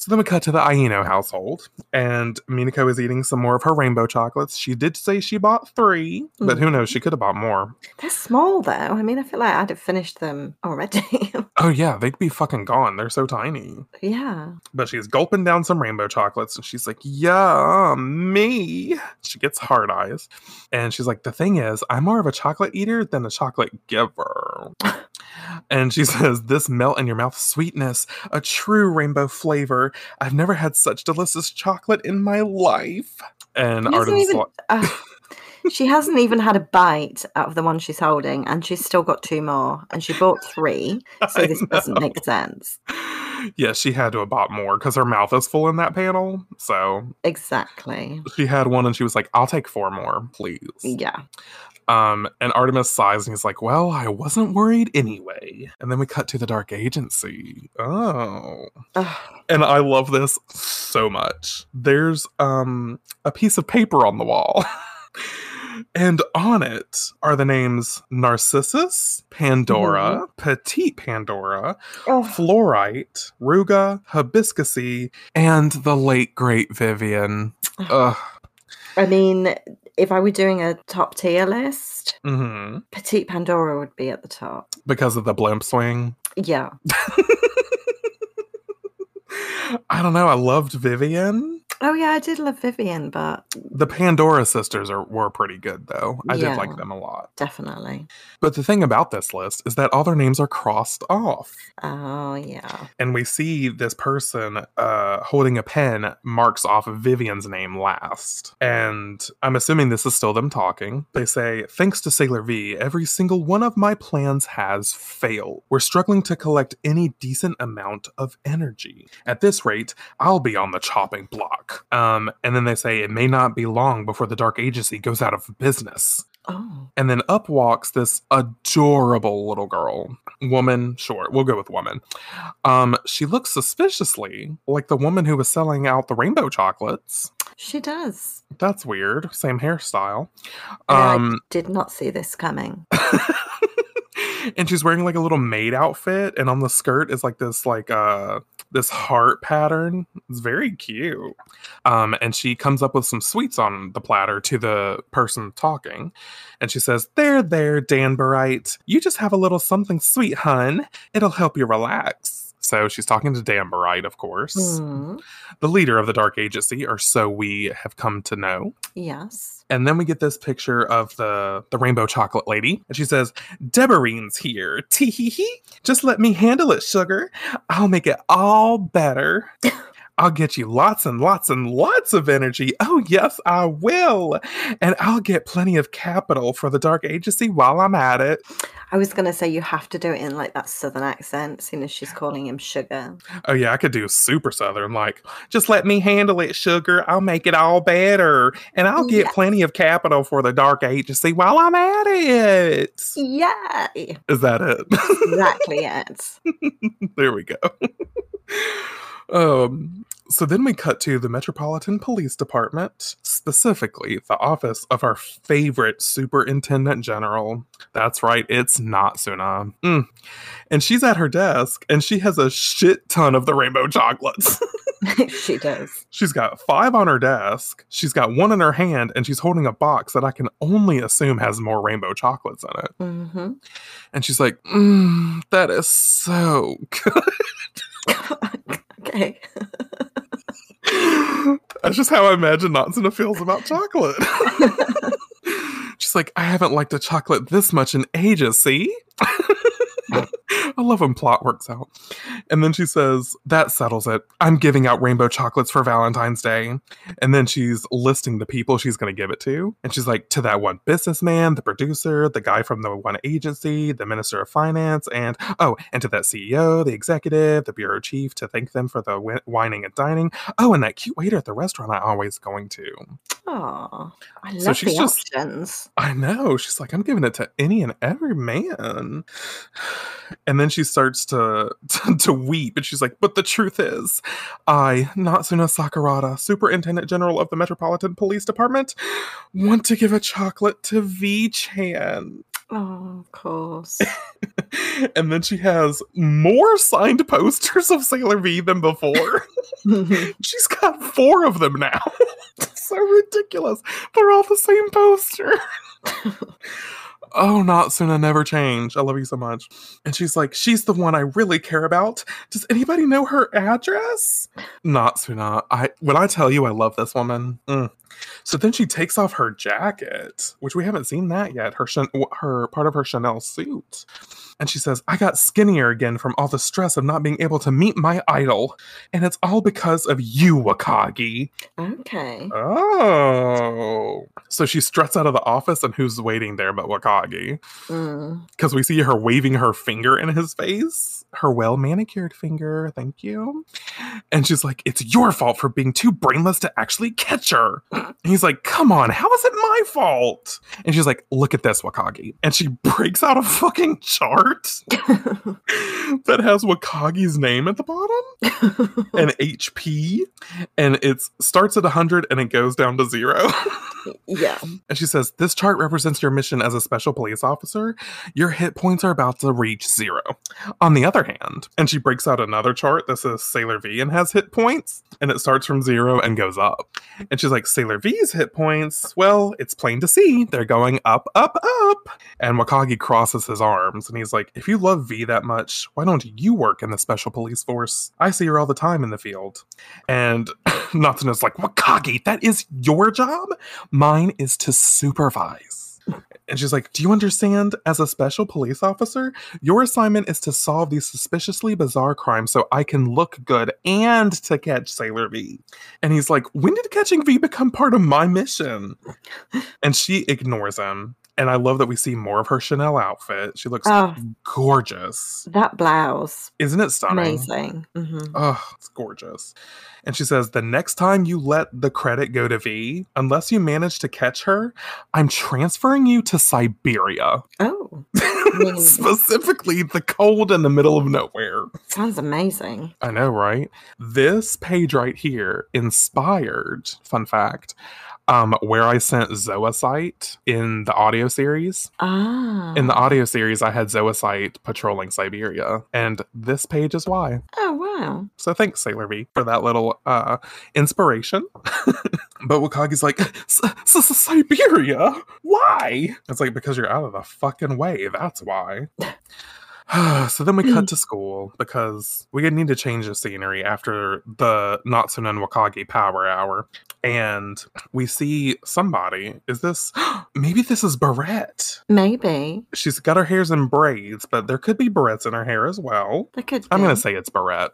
So then we cut to the Aino household, and Minako is eating some more of her rainbow chocolates. She did say she bought three, but who mm. knows? She could have bought more. They're small though. I mean, I feel like I'd have finished them already. Oh, yeah, they'd be fucking gone. They're so tiny. yeah. But she's gulping down some rainbow chocolates, and she's like, Yeah, me. She gets hard eyes. And she's like, The thing is, I'm more of a chocolate eater than a chocolate giver. And she says, This melt in your mouth sweetness, a true rainbow flavor. I've never had such delicious chocolate in my life. And She hasn't even- like, uh, she hasn't even had a bite out of the one she's holding, and she's still got two more. And she bought three, so this doesn't make sense. Yeah, she had to have bought more because her mouth is full in that panel. So Exactly. she had one and she was like, I'll take four more, please. Yeah. Um, and Artemis sighs and he's like, Well, I wasn't worried anyway. And then we cut to the Dark Agency. Oh. And I love this so much. There's um a piece of paper on the wall. and on it are the names Narcissus, Pandora, Petite Pandora, Oh, Fluorite, Ruga, Hibiscusy, and the late great Vivian. Ugh. I mean, if I were doing a top tier list, hmm Petite Pandora would be at the top. Because of the blimp swing. Yeah. I don't know. I loved Vivian. Oh yeah, I did love Vivian, but The Pandora sisters are were pretty good though. I did like them a lot. definitely. But the thing about this list is that all their names are crossed off. Oh yeah. And we see this person uh, holding a pen marks off Vivian's name last. And I'm assuming this is still them talking. They say, Thanks to Sailor V, every single one of my plans has failed. We're struggling to collect any decent amount of energy. At this rate, I'll be on the chopping block. Um, and then they say, It may not be long before the Dark Agency goes out of business. Oh. And then up walks this adorable little girl. Woman, sure, we'll go with woman. Um, she looks suspiciously like the woman who was selling out the rainbow chocolates. She does. That's weird. Same hairstyle. Yeah, I Um, did not see this coming. and she's wearing like a little maid outfit, and on the skirt is like this like uh this heart pattern. It's very cute. Um, and she comes up with some sweets on the platter to the person talking, and she says, "There, there, Danburite, you just have a little something sweet, hun. It'll help you relax." So she's talking to Danburite, of course, Hmm, the leader of the Dark Agency, or so we have come to know. Yes. And then we get this picture of the the rainbow chocolate lady, and she says, "Deborine's here. Tee hee hee. Just let me handle it, sugar. I'll make it all better." I'll get you lots and lots and lots of energy. Oh, yes, I will. And I'll get plenty of capital for the Dark Agency while I'm at it. I was going to say you have to do it in like that southern accent, seeing as she's calling him sugar. Oh, yeah, I could do super southern, like, just let me handle it, sugar. I'll make it all better. And I'll get Yeah. plenty of capital for the Dark Agency while I'm at it. Yeah, Is that it? exactly it. there we go. um, so then we cut to the Metropolitan Police Department, specifically the office of our favorite Superintendent General. That's right, it's Natsuna. Mm. And she's at her desk and she has a shit ton of the rainbow chocolates. she does. she's got five on her desk, she's got one in her hand, and she's holding a box that I can only assume has more rainbow chocolates in it. hmm And she's like, mm, that is so good. okay. That's just how I imagine Natsuna feels about chocolate. She's like, I haven't liked a chocolate this much in ages, see? I love when plot works out. And then she says, That settles it. I'm giving out rainbow chocolates for Valentine's Day. And then she's listing the people she's going to give it to. And she's like, To that one businessman, the producer, the guy from the one agency, the minister of finance, and oh, and to that CEO, the executive, the bureau chief to thank them for the wi- whining and dining. Oh, and that cute waiter at the restaurant I'm always going to. Oh, I love So she's the just- options. I know. She's like, I'm giving it to any and every man. And then she starts to, to to weep, and she's like, "But the truth is, I, Natsuna Sakurada, Superintendent General of the Metropolitan Police Department, want to give a chocolate to V-Chan." Oh, of course. and then she has more signed posters of Sailor V than before. She's got four of them now. so ridiculous. They're all the same poster. Oh, Natsuna never change. I love you so much. And she's like, she's the one I really care about. Does anybody know her address? Natsuna, I when I tell you I love this woman. mm. So then she takes off her jacket, which we haven't seen that yet. Her her part of her Chanel suit. And she says, I got skinnier again from all the stress of not being able to meet my idol. And it's all because of you, Wakagi. okay. Oh. So she struts out of the office, and who's waiting there but Wakagi? Mm. Because we see her waving her finger in his face. Her well manicured finger. Thank you. And she's like, It's your fault for being too brainless to actually catch her. And he's like, Come on, how is it my fault? And she's like, Look at this, Wakagi. And she breaks out a fucking chart that has Wakagi's name at the bottom and HP. And it starts at 100 and it goes down to zero. yeah. And she says, This chart represents your mission as a special police officer. Your hit points are about to reach zero. On the other hand, and she breaks out another chart that says Sailor V and has hit points, and it starts from zero and goes up. And she's like, Sailor V's hit points, well, it's plain to see. They're going up, up, up. And Wakagi crosses his arms and he's like, If you love V that much, why don't you work in the special police force? I see her all the time in the field. And Natsuna's like, Wakagi, that is your job? Mine is to supervise. And she's like, Do you understand? As a special police officer, your assignment is to solve these suspiciously bizarre crimes so I can look good and to catch Sailor V. And he's like, When did catching V become part of my mission? And she ignores him. And I love that we see more of her Chanel outfit. She looks Oh, gorgeous. that blouse. Isn't it stunning? Amazing. hmm Oh, it's gorgeous. And she says, The next time you let the credit go to V, unless you manage to catch her, I'm transferring you to Siberia. Oh, Specifically, the cold in the middle of nowhere. sounds amazing. I know, right? This page right here inspired, fun fact, um, where I sent Zoisite in the audio series. Ah. In the audio series, I had Zoisite patrolling Siberia, and this page is why. Oh, wow. So thanks, Sailor V, for that little uh inspiration. but Wakagi's like, "S- S- S- Siberia? Why? It's like, because you're out of the fucking way. That's why. so then we cut mm. to school because we need to change the scenery after the Natsuna and Wakagi power hour. And we see somebody. Is this maybe this is Barrette? Maybe. She's got her hairs in braids, but there could be barrettes in her hair as well. There could I'm gonna say it's Barrette.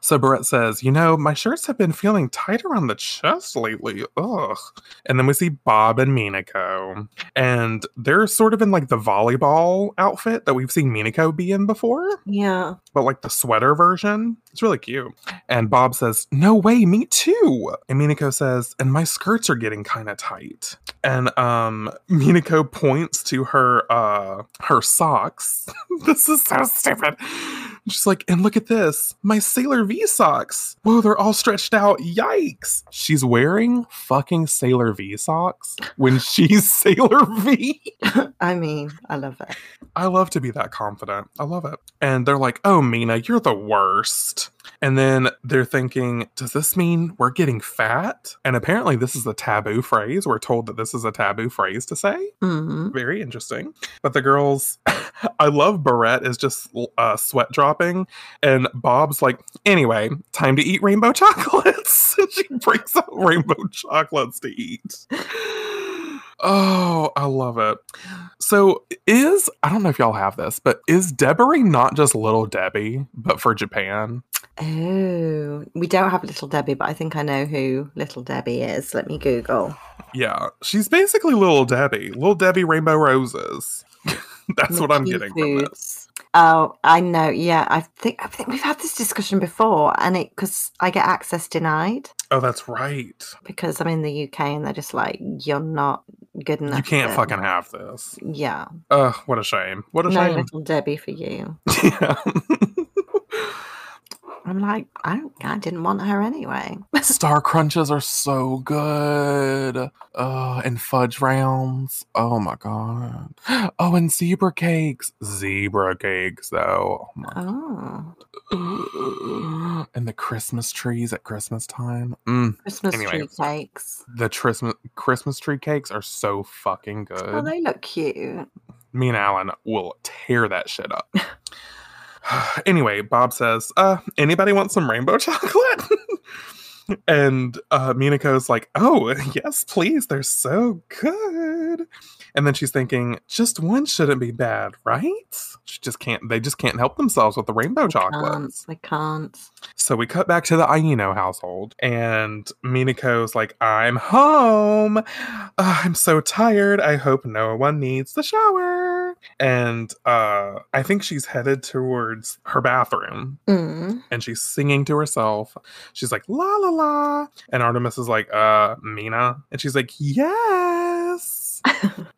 So Barrette says, You know, my shirts have been feeling tight around the chest lately. Ugh. And then we see Bob and Minako. And they're sort of in like the volleyball outfit that we've seen Minako be in before, Yeah. but like the sweater version. It's really cute. And Bob says, No way, me too. And Minako says, And my skirts are getting kind of tight. And um Minako points to her uh her socks. this is so stupid. She's like, and look at this, my Sailor V socks. Whoa, they're all stretched out. Yikes. She's wearing fucking Sailor V socks when she's Sailor V. I mean, I love it. I love to be that confident. I love it. And they're like, oh, Mina, you're the worst. And then they're thinking, does this mean we're getting fat? And apparently, this is a taboo phrase. We're told that this is a taboo phrase to say. Mm. Very interesting. But the girls, I love Barrette is just uh, sweat dropping. And Bob's like, anyway, time to eat rainbow chocolates. and she brings out rainbow chocolates to eat. Oh, I love it. So, is I don't know if y'all have this, but is Deborah not just Little Debbie, but for Japan? Oh, we don't have Little Debbie, but I think I know who Little Debbie is. Let me Google. Yeah, she's basically Little Debbie, Little Debbie Rainbow Roses. That's what I'm getting from this. Oh, I know. Yeah, I think I think we've had this discussion before, and it because I get access denied Oh, that's right. because I'm in the UK, and they're just like, you're not good enough. You can't for- fucking have this. Yeah. Ugh, what a shame. What a No shame. little Debbie for you. Yeah. I'm like, I don't I didn't want her anyway. Star crunches are so good. Uh, and fudge rounds. Oh my god. Oh, and zebra cakes. Zebra cakes, though. Oh my Oh. god. And the Christmas trees at Christmas time. Mm, Christmas Anyway. tree cakes. the Christmas Christmas tree cakes are so fucking good. Oh, they look cute. me and Alan will tear that shit up. anyway, Bob says, uh, anybody want some rainbow chocolate? and uh Minako's like, oh, yes, please, they're so good. And then she's thinking, just one shouldn't be bad, right? She just can't they just can't help themselves with the rainbow Can't. chocolates. I can't. So we cut back to the Aino household, and Minako's like, I'm home. Uh, I'm so tired. I hope no one needs the shower. And uh, I think she's headed towards her bathroom Mm. and she's singing to herself. She's like, la la la. And Artemis is like, uh, Mina. And she's like, yes.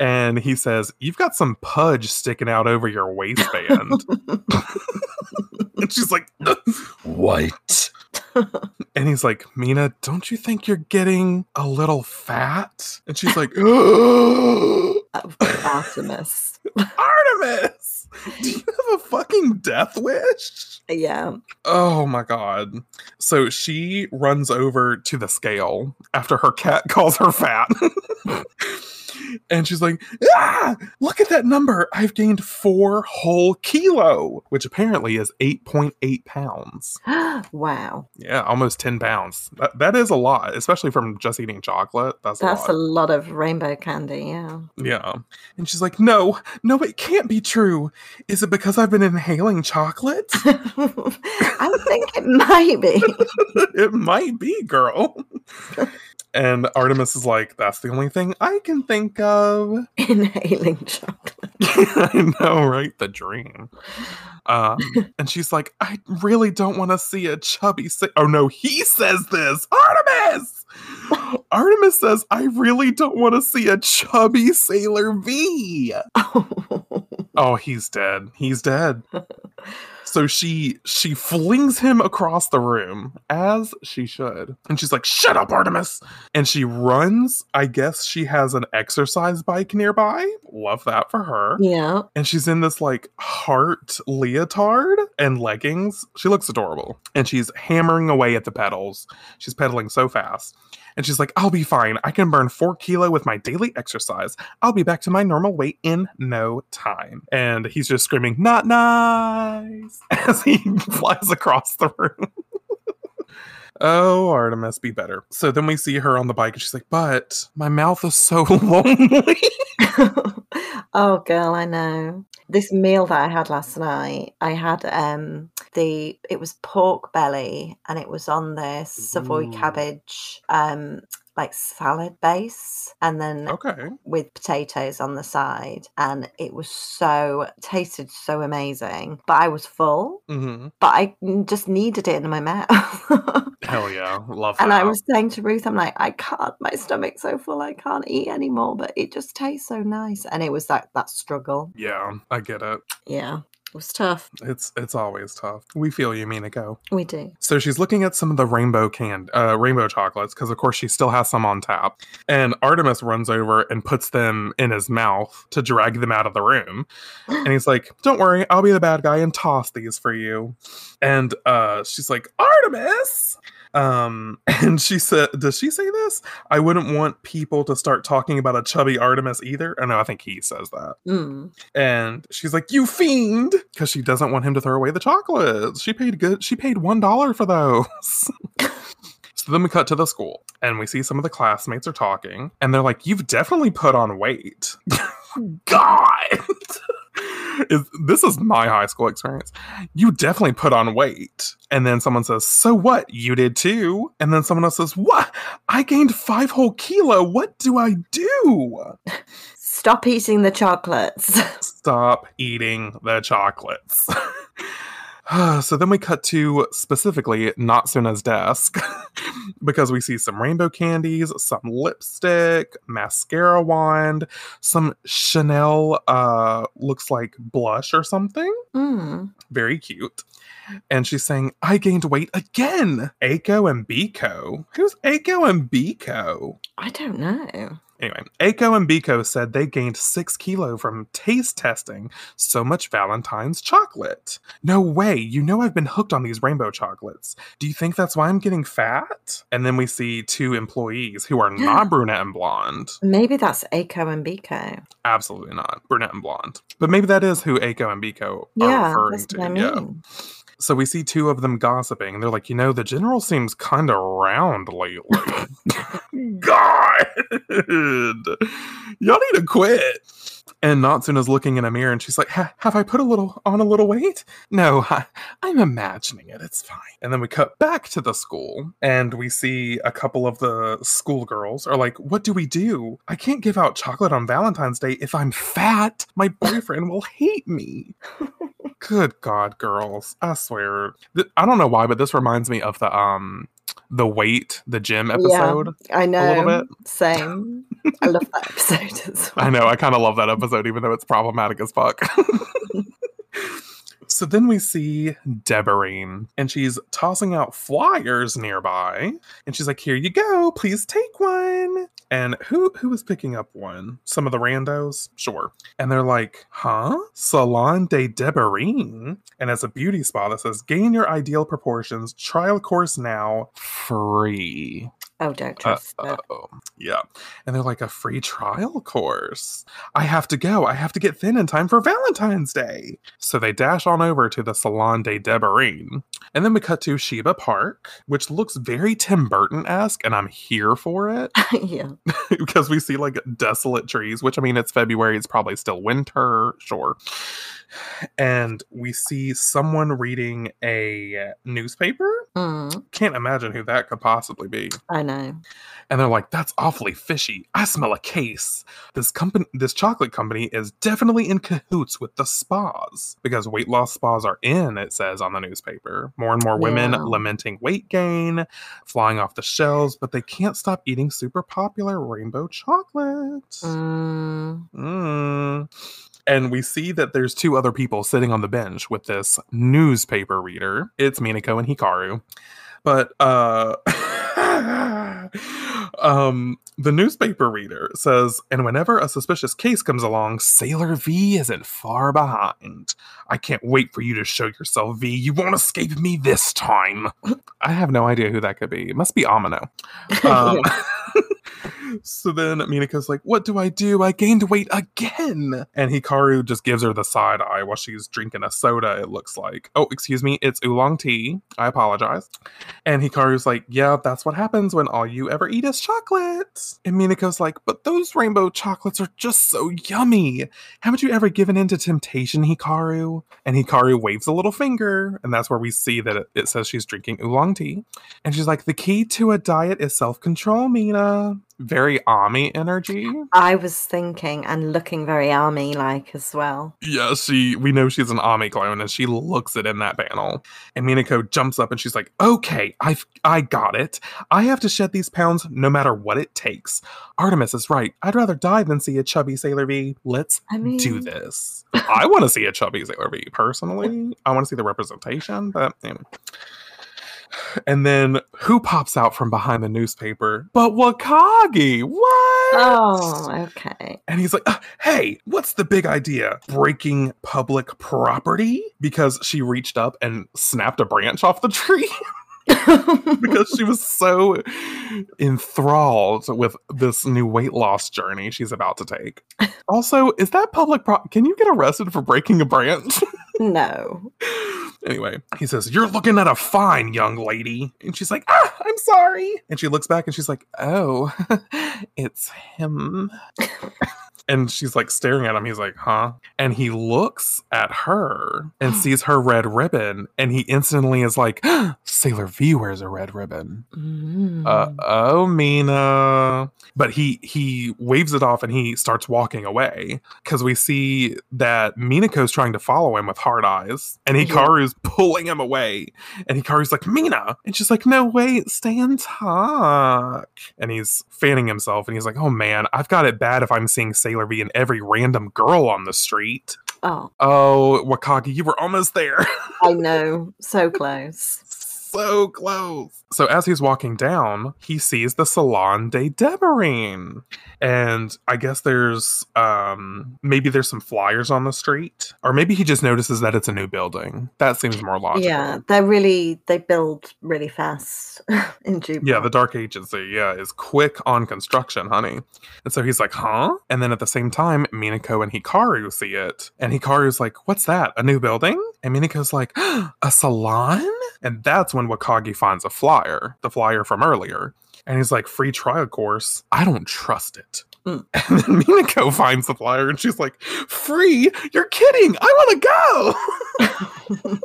and he says, You've got some pudge sticking out over your waistband. and she's like, What? And he's like, Mina, don't you think you're getting a little fat? And she's like, Artemis. Artemis, do you have a fucking death wish? Yeah. Oh my god. So she runs over to the scale after her cat calls her fat. and she's like, ah, look at that number. I've gained four whole kilo, which apparently is 8.8 pounds. wow. Yeah, almost 10 pounds. That, that is a lot, especially from just eating chocolate. That's, That's a a lot. lot of rainbow candy. Yeah. Yeah. And she's like, no, no, it can't be true. Is it because I've been inhaling chocolate? I think it might be. it might be, girl. and Artemis is like, that's the only thing I can think of. Inhaling chocolate. I know, right? The dream. Um, and she's like, I really don't want to see a chubby. Sa- oh no, he says this. Artemis. Artemis says, I really don't want to see a chubby Sailor V. Oh, he's dead. He's dead. So she she flings him across the room as she should. And she's like, "Shut up, Artemis." And she runs. I guess she has an exercise bike nearby. Love that for her. yeah. And she's in this like heart leotard and leggings. She looks adorable. And she's hammering away at the pedals. She's pedaling so fast. And she's like, I'll be fine. I can burn four kilo with my daily exercise. I'll be back to my normal weight in no time. And he's just screaming, Not nice, as he flies across the room. Oh, Artemis, be better. So then we see her on the bike and she's like, But my mouth is so lonely. oh girl i know this meal that i had last night i had um the it was pork belly and it was on this savoy Ooh. cabbage um like salad base and then okay. with potatoes on the side and it was so tasted so amazing but i was full hmm but I just needed it in my mouth Hell yeah. Love that. and i was saying to ruth i'm like i can't my stomach's so full i can't eat anymore but it just tastes so nice and it was that that struggle Yeah, I get it. yeah was tough It's it's always tough. We feel you, Minako. we do So she's looking at some of the rainbow canned uh, rainbow chocolates because, of course, she still has some on tap. And Artemis runs over and puts them in his mouth to drag them out of the room. And he's like, "Don't worry, I'll be the bad guy and toss these for you." And uh, she's like, "Artemis." Um, and she said, does she say this? I wouldn't want people to start talking about a chubby Artemis either. I know, I think he says that. mm. And she's like, "You fiend!" because she doesn't want him to throw away the chocolates. She paid good. She paid one dollar for those. so then we cut to the school, and we see some of the classmates are talking, and they're like, "You've definitely put on weight." God. Is, this is my high school experience. You definitely put on weight. And then someone says, So what? You did too. And then someone else says, What? I gained five whole kilo. What do I do? stop eating the chocolates stop eating the chocolates. so then we cut to specifically Natsuna's desk because we see some rainbow candies, some lipstick, mascara wand, some Chanel uh looks like blush or something. Mm. Very cute. And she's saying, I gained weight again. Aiko and Biko. Who's Aiko and Biko? I don't know. Anyway, Aiko and Biko said they gained six kilo from taste testing so much Valentine's chocolate. No way, you know I've been hooked on these rainbow chocolates. Do you think that's why I'm getting fat? And then we see two employees who are not brunette and blonde. Maybe that's Aiko and Biko. Absolutely not. Brunette and blonde. But maybe that is who Aiko and Biko are Yeah, referring that's to. what I Yeah. So we see two of them gossiping. They're like, you know, the general seems kind of round lately. God, y'all need to quit. And Natsuna's looking in a mirror and she's like, "Ha- Have I put a little on a little weight? No, I, I'm imagining it. It's fine. And then we cut back to the school and we see a couple of the schoolgirls are like, What do we do? I can't give out chocolate on Valentine's Day if I'm fat. My boyfriend will hate me. Good God, girls! I swear, I don't know why, but this reminds me of the um, the weight, the gym episode. Yeah, I know. A little bit. Same. I love that episode as well. I know, I kind of love that episode, even though it's problematic as fuck. so then we see Deborine, and she's tossing out flyers nearby, and she's like, "Here you go, please take one." And who who is picking up one? Some of the randos, sure. And they're like, "Huh? Salon de Deborine." And it's a beauty spa that says, "Gain your ideal proportions. Trial course now, free." Oh, don't Uh, trust it. oh, yeah. And they're like a free trial course. I have to go. I have to get thin in time for Valentine's Day. So they dash on over to the Salon de Deborine. And then we cut to Shiba Park, which looks very Tim Burton esque, and I'm here for it yeah. because we see like desolate trees, which I mean, it's February, it's probably still winter, sure. And we see someone reading a newspaper. Mm, Can't imagine who that could possibly be. I know. and they're like that's awfully fishy. I smell a case. This company this chocolate company is definitely in cahoots with the spas because weight loss spas are in it says on the newspaper. More and more women Yeah. lamenting weight gain flying off the shelves but they can't stop eating super popular rainbow chocolate Mm, Mm. And we see that there's two other people sitting on the bench with this newspaper reader. It's Minako and Hikaru. But uh um the newspaper reader says, and whenever a suspicious case comes along, Sailor V isn't far behind. I can't wait for you to show yourself, V. You won't escape me this time. I have no idea who that could be. It must be Amano. Um, so then Minako's like, What do I do? I gained weight again. And Hikaru just gives her the side eye while she's drinking a soda, it looks like. Oh, excuse me, it's oolong tea. I apologize. And Hikaru's like, Yeah, that's what happens when all you ever eat is chocolate. And Minako's like, But those rainbow chocolates are just so yummy. Haven't you ever given in to temptation, Hikaru? And Hikaru waves a little finger, and that's where we see that it, it says she's drinking oolong tea. And she's like, The key to a diet is self control, Mina. Very Ami energy. I was thinking and looking very Ami like as well. Yeah, she we know she's an Ami clone and she looks it in that panel. And Minako jumps up and she's like, Okay, I've I got it. I have to shed these pounds no matter what it takes. Artemis is right. I'd rather die than see a chubby Sailor V. Let's I mean, do this. I want to see a chubby Sailor V personally. I want to see the representation, but anyway. And then who pops out from behind the newspaper? But Wakagi. What? Oh, okay. And he's like, "Uh, hey, what's the big idea? Breaking public property? Because she reached up and snapped a branch off the tree because she was so enthralled with this new weight loss journey she's about to take. Also, is that public pro- Can you get arrested for breaking a branch? no. anyway, he says, You're looking at a fine young lady. And she's like, Ah, I'm sorry. And she looks back and she's like, Oh, it's him. And she's like staring at him. He's like, huh? And he looks at her and sees her red ribbon. And he instantly is like, Sailor V wears a red ribbon. Mm. Uh oh, Mina. But he he waves it off and he starts walking away because we see that Minako's trying to follow him with hard eyes, and Yeah. Hikaru's pulling him away. And Hikaru's like, Mina. And she's like, No, wait, stay and talk. And he's fanning himself and he's like, Oh man, I've got it bad if I'm seeing Sailor V and every random girl on the street. oh, Oh, Wakagi, you were almost there. I know. So close. So close. So as he's walking down, he sees the Salon de Deborine. And I guess there's um maybe there's some flyers on the street. Or maybe he just notices that it's a new building. That seems more logical. Yeah, they're really they build really fast in Jupiter. Yeah, the Dark Agency, yeah, is quick on construction, honey. And so he's like, huh? And then at the same time, Minako and Hikaru see it. And Hikaru's like, what's that? A new building? And Minako's like, a salon? And that's when Wakagi finds a flyer, the flyer from earlier. And he's like, free trial course. I don't trust it. Mm. And then Minako finds the flyer and she's like, free? You're kidding. I want to go.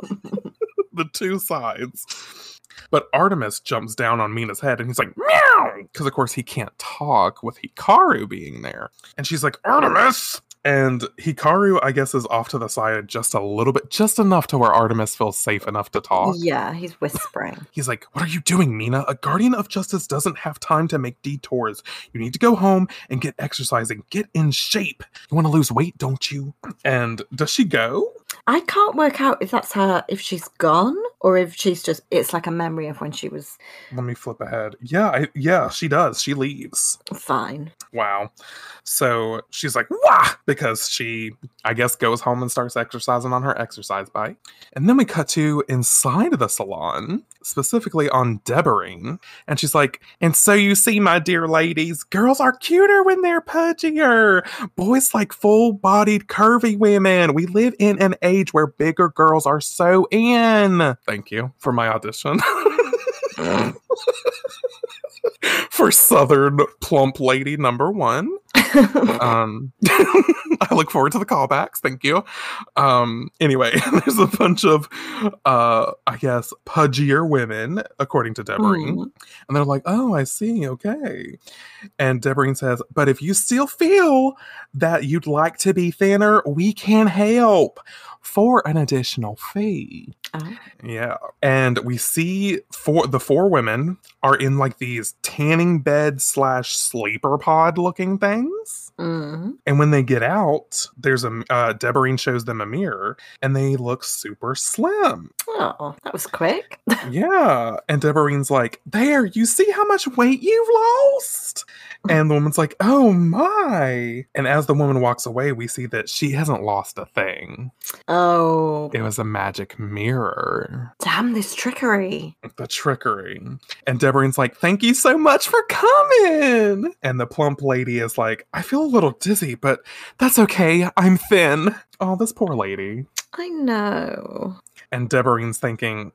the two sides. But Artemis jumps down on Mina's head and he's like, meow! Because, of course, he can't talk with Hikaru being there. And she's like, Artemis! And Hikaru, I guess, is off to the side just a little bit, just enough to where Artemis feels safe enough to talk. yeah, he's whispering. He's like, What are you doing, Mina? A guardian of justice doesn't have time to make detours. You need to go home and get exercising, get in shape. You want to lose weight, don't you? And does she go? I can't work out if that's her, if she's gone or if she's just, it's like a memory of when she was Let me flip ahead. Yeah, I, yeah, she does. She leaves. fine. Wow. So she's like, wah, because she, I guess, goes home and starts exercising on her exercise bike. And then we cut to inside of the salon, specifically on Deborine. And she's like, and so you see, my dear ladies, girls are cuter when they're pudgier. Boys like full bodied, curvy women. We live in an age where bigger girls are so in. Thank you for my audition. for Southern plump lady number one. Um, I look forward to the callbacks. Thank you. Um, anyway, there's a bunch of, uh, I guess, pudgier women, according to Deborine. Mm. And they're like, oh, I see. Okay. And Deborine says, but if you still feel that you'd like to be thinner, we can help for an additional fee. Oh. Yeah. And we see four the four women are in like these tanning bed slash sleeper pod looking things. Mm. And when they get out, there's a uh shows them a mirror and they look super slim. Oh, that was quick. Yeah. And Deborine's like, There, you see how much weight you've lost? And the woman's like, Oh my. And as the woman walks away, we see that she hasn't lost a thing. Oh, It was a magic mirror. Damn this trickery. the trickery. And Deborine's like, Thank you so much for coming. And the plump lady is like, I feel a little dizzy, but that's okay. I'm thin. Oh, this poor lady. I know. And Deborine's thinking,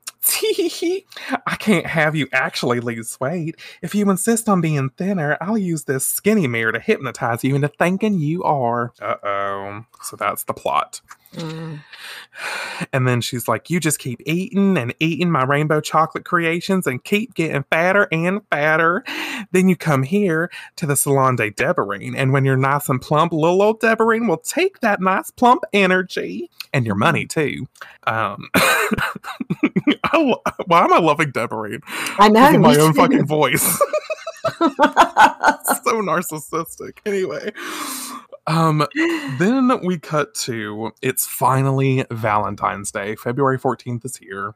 I can't have you actually lose weight. If you insist on being thinner, I'll use this skinny mirror to hypnotize you into thinking you are. Uh oh. So that's the plot. Mm. And then she's like, You just keep eating and eating my rainbow chocolate creations and keep getting fatter and fatter. Then you come here to the Salon de Deborine. And when you're nice and plump, little old Deborine will take that nice plump energy and your money too. Um, I why am I loving Deborine? I know. My own fucking voice. so narcissistic. Anyway, um, then we cut to it's finally Valentine's Day. February 14th is here,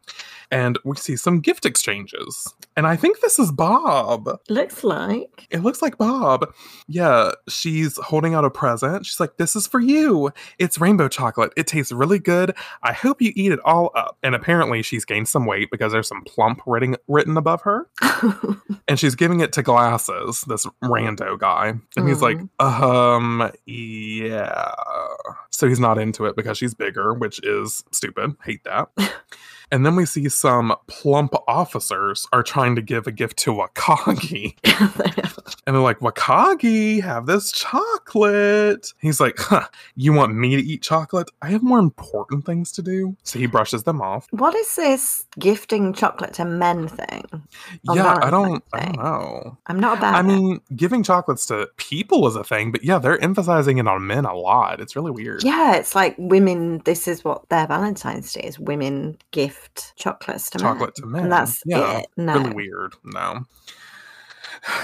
and we see some gift exchanges. And I think this is Bob. Looks like. It looks like Bob. Yeah, she's holding out a present. She's like, This is for you. It's rainbow chocolate. It tastes really good. I hope you eat it all up. And apparently, she's gained some weight because there's some plump written, written above her and she's giving it to glasses this rando guy and he's like um yeah so he's not into it because she's bigger which is stupid. Hate that And then we see some plump officers are trying to give a gift to Wakagi. And they're like, Wakagi, have this chocolate. He's like, huh, you want me to eat chocolate? I have more important things to do. So he brushes them off. what is this gifting chocolate to men thing? Yeah, I don't, Valentine's I don't know. I'm not about I it. mean, giving chocolates to people is a thing, but yeah, they're emphasizing it on men a lot. It's really weird. Yeah, it's like women. This is what their Valentine's Day is. Women gift chocolates to Chocolate men, to men. and that's yeah. it. No, Really weird. No.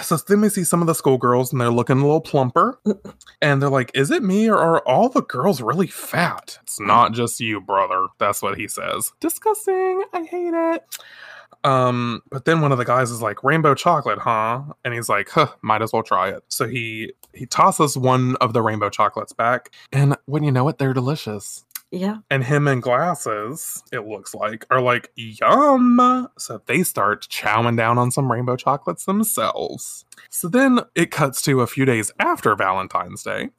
So then we see some of the schoolgirls and they're looking a little plumper. and they're like, Is it me or are all the girls really fat? It's not just you, brother. That's what he says. Disgusting. I hate it. Um, but then one of the guys is like, Rainbow chocolate, huh? And he's like, huh, might as well try it. So he he tosses one of the rainbow chocolates back, and when you know it, they're delicious yeah, and him in glasses it looks like are like yum. So they start chowing down on some rainbow chocolates themselves. So then it cuts to a few days after valentine's day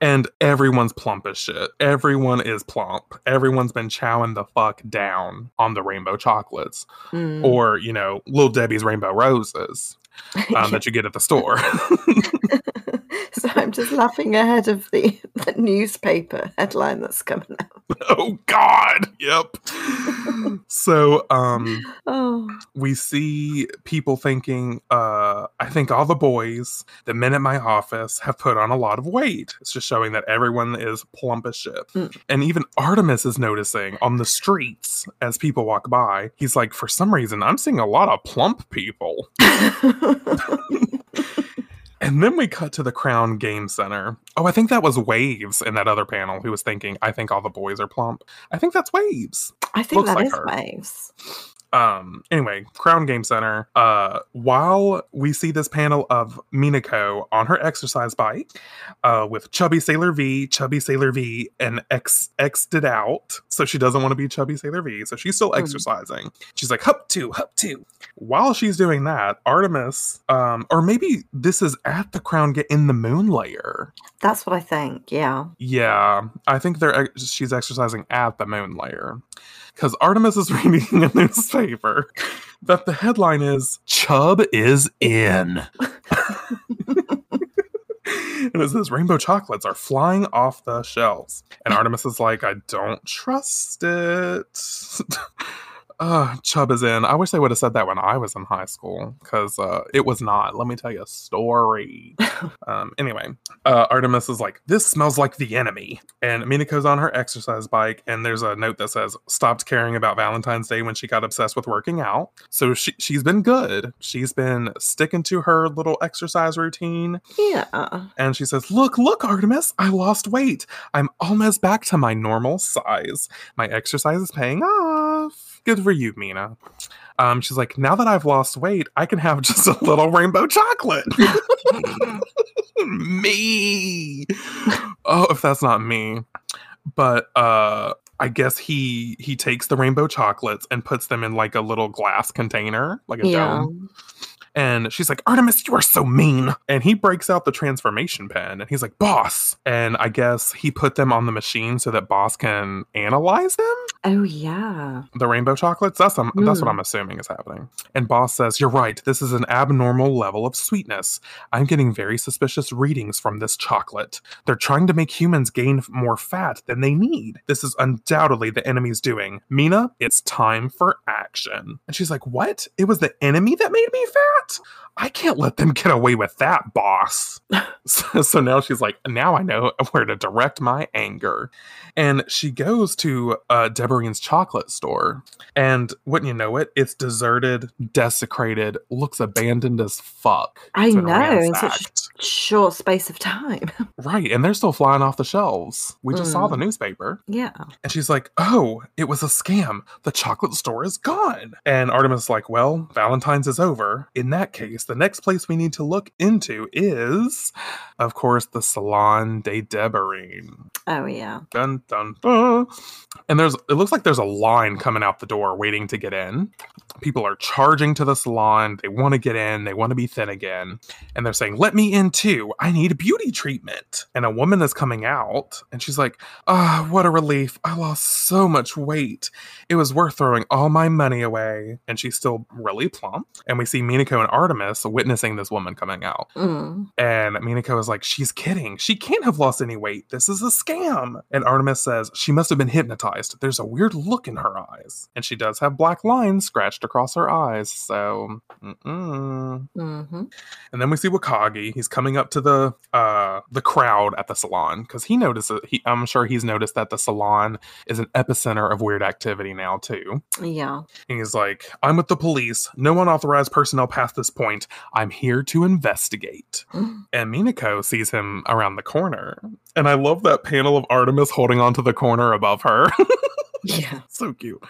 and everyone's plump as shit. Everyone is plump. Everyone's been chowing the fuck down on the rainbow chocolates. Mm. or you know little debbie's rainbow roses um, that you get at the store so I'm just laughing ahead of the, the newspaper headline that's coming out. oh god yep so um Oh, we see people thinking, uh, I think all the boys, the men at my office, have put on a lot of weight. It's just showing that everyone is plump as shit. Mm. And even Artemis is noticing on the streets as people walk by, he's like, for some reason, I'm seeing a lot of plump people. And then we cut to the Crown Game Center. Oh, I think that was Waves in that other panel who was thinking, I think all the boys are plump. I think that's Waves. I think Looks that like is waves. Um anyway crown game center uh while we see this panel of minako on her exercise bike uh with chubby sailor v chubby sailor v and x x'd it out so she doesn't want to be chubby sailor v so she's still Hmm. exercising she's like hup two hup two while she's doing that artemis um or maybe this is at the crown get in the moon layer That's what I think. Yeah. yeah, I think they're ex- she's exercising at the moon layer because Artemis is reading a newspaper that the headline is Chub is in," and it says rainbow chocolates are flying off the shelves, and Artemis is like, "I don't trust it." Uh, Chubb is in. I wish they would have said that when I was in high school because uh, it was not. Let me tell you a story. um, anyway, uh, Artemis is like, This smells like the enemy. And Minako's on her exercise bike, and there's a note that says, Stopped caring about Valentine's Day when she got obsessed with working out. So she, she's been good. She's been sticking to her little exercise routine. Yeah. And she says, Look, look, Artemis, I lost weight. I'm almost back to my normal size. My exercise is paying off. Good for you, Mina. Um, she's like, Now that I've lost weight, I can have just a little rainbow chocolate. me. Oh, if that's not me. But uh I guess he he takes the rainbow chocolates and puts them in like a little glass container, like a Yeah. dome. And she's like, Artemis, you are so mean. And he breaks out the transformation pen and he's like, Boss. And I guess he put them on the machine so that Boss can analyze them, Oh yeah. the rainbow chocolates. That's, um, that's what Mm. I'm assuming is happening. And Boss says, You're right. This is an abnormal level of sweetness. I'm getting very suspicious readings from this chocolate. They're trying to make humans gain more fat than they need. This is undoubtedly the enemy's doing. Mina, it's time for action. And she's like, What? It was the enemy that made me fat? I can't let them get away with that, boss. so, so now she's like, Now I know where to direct my anger. And she goes to uh, Deborine's chocolate store. And wouldn't you know it, it's deserted, desecrated, looks abandoned as fuck. I It's know, in such- ransacked. Short space of time. Right, and they're still flying off the shelves. We just saw the newspaper. yeah. And she's like, Oh, it was a scam. The chocolate store is gone. And Artemis is like, Well, Valentine's is over. In that case, the next place we need to look into is, of course, the Salon de Deborine. Oh yeah. Dun dun dun. And there's it looks like there's a line coming out the door waiting to get in. People are charging to the salon. They want to get in. They want to be thin again. And they're saying, Let me in too. I need a beauty treatment. And a woman is coming out and she's like, Ah, what a relief. I lost so much weight. It was worth throwing all my money away. And she's still really plump. And we see Minako and Artemis witnessing this woman coming out. Mm. And Minako is like, she's kidding. She can't have lost any weight. This is a scam. And Artemis says, she must have been hypnotized. There's a weird look in her eyes. And she does have black lines scratched across her eyes. So, mm-mm. hmm and then we see Wakagi. He's coming up to the uh the crowd at the salon because he notices. He, I'm sure he's noticed that the salon is an epicenter of weird activity now too. Yeah. And he's like, I'm with the police. No unauthorized personnel past this point. I'm here to investigate. And Minako sees him around the corner. And I love that panel of Artemis holding onto the corner above her. Yeah. so cute.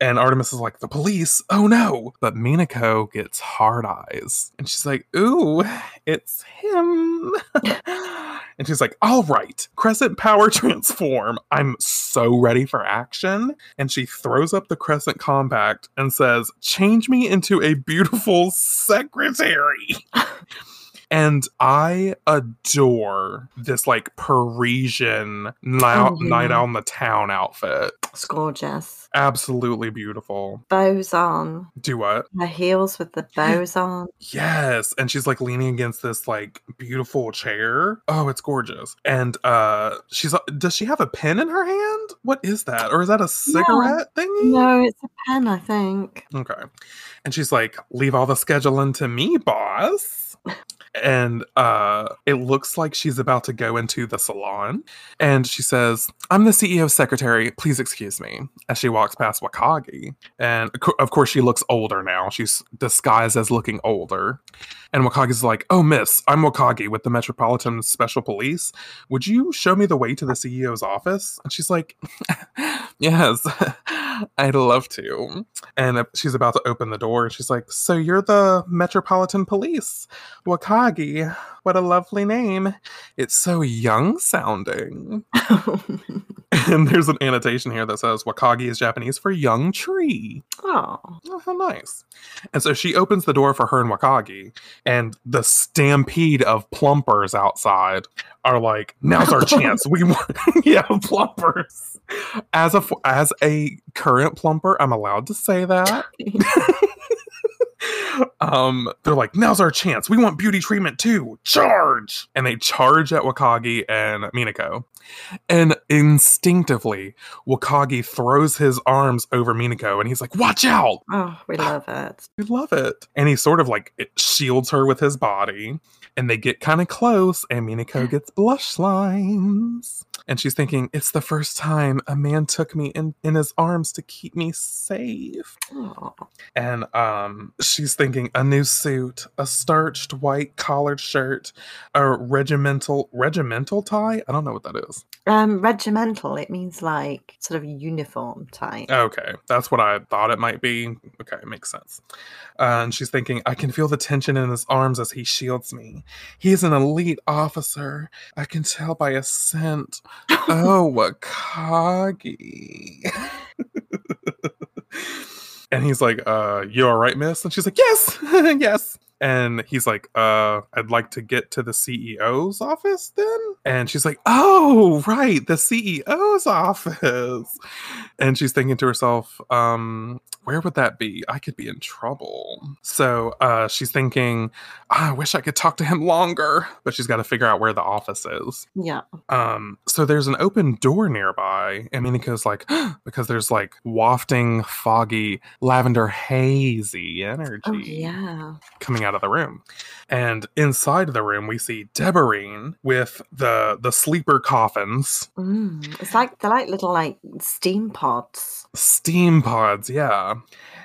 And Artemis is like, the police? Oh no. But Minako gets hard eyes. And she's like, ooh, it's him. and she's like, all right, Crescent Power Transform. I'm so ready for action. And she throws up the Crescent Compact and says, change me into a beautiful secretary. And I adore this like Parisian night, Oh, yeah. night out in the town outfit. It's gorgeous. Absolutely beautiful. Bows on. Do what? Her heels with the bows on. Yes. And she's like leaning against this like beautiful chair. Oh, it's gorgeous. And uh she's does she have a pen in her hand? What is that? Or is that a cigarette thingy? No, it's a pen, I think. Okay. And she's like, leave all the scheduling to me, boss. And uh it looks like she's about to go into the salon. And she says, I'm the CEO's secretary. Please excuse me. As she walks past Wakagi. And of course, she looks older now. She's disguised as looking older. And Wakagi's like, Oh, miss, I'm Wakagi with the Metropolitan Special Police. Would you show me the way to the CEO's office? And she's like, Yes, I'd love to. And uh, she's about to open the door. And she's like, So you're the Metropolitan Police? Wakagi. What a lovely name. It's so young sounding. And there's an annotation here that says Wakagi is Japanese for young tree. oh. Oh, how nice. And so she opens the door for her and Wakagi, and the stampede of plumpers outside are like, now's our chance. We want, yeah, plumpers. As a as a current plumper, I'm allowed to say that. Um, they're like, now's our chance. We want beauty treatment too. Charge! And they charge at Wakagi and Minako. And instinctively, Wakagi throws his arms over Minako and he's like, watch out! oh, we love it. We love it. And he sort of like it shields her with his body. And they get kind of close, and Minako gets blush lines. And she's thinking, it's the first time a man took me in, in his arms to keep me safe. Oh. And um, she's thinking a new suit, a starched white collared shirt, a regimental regimental tie. I don't know what that is. Um, regimental, it means like sort of uniform type. Okay, that's what I thought it might be. Okay, it makes sense. Uh, and she's thinking, I can feel the tension in his arms as he shields me. He's an elite officer. I can tell by his scent. Oh, Wakagi. and he's like, uh, you all right, miss? And she's like, yes, yes. And he's like, uh, I'd like to get to the CEO's office then. And she's like, oh, right, the CEO's office. And she's thinking to herself, um, where would that be? I could be in trouble. So uh, she's thinking, "Ah, I wish I could talk to him longer, but she's got to figure out where the office is. Yeah. Um, so there's an open door nearby, and Minako's like, because there's like wafting, foggy, lavender, hazy energy Oh, yeah. coming out of the room. And inside the room, we see Deborine with the the sleeper coffins, Mm. It's like they're like little like steam pods. Steam pods, yeah.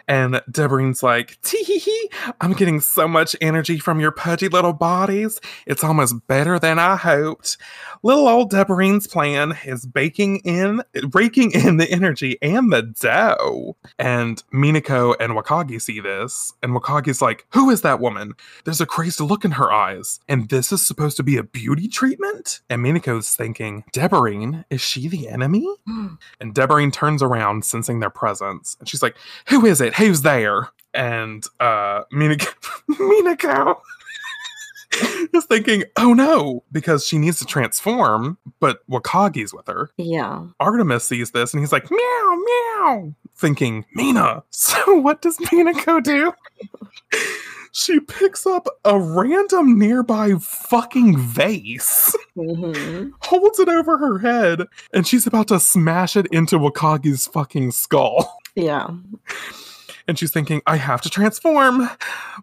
And Deborine's like, tee hee hee, I'm getting so much energy from your pudgy little bodies. It's almost better than I hoped. Little old Deborine's plan is baking in, raking in the energy and the dough. And Minako and Wakagi see this, and Wakagi's like, Who is that woman? There's a crazy look in her eyes. And this is supposed to be a beauty treatment? And Minako's thinking, Deborine, is she the enemy? And Deborine turns around, sensing their presence. And she's like, Who is it? Who's there? And uh Minako, Minako is thinking, Oh no, because she needs to transform, but Wakagi's with her. Yeah. Artemis sees this and he's like, Meow, meow, thinking, Mina. So what does Minako do? She picks up a random nearby fucking vase, hmm holds it over her head, and she's about to smash it into Wakagi's fucking skull. Yeah. And she's thinking, I have to transform.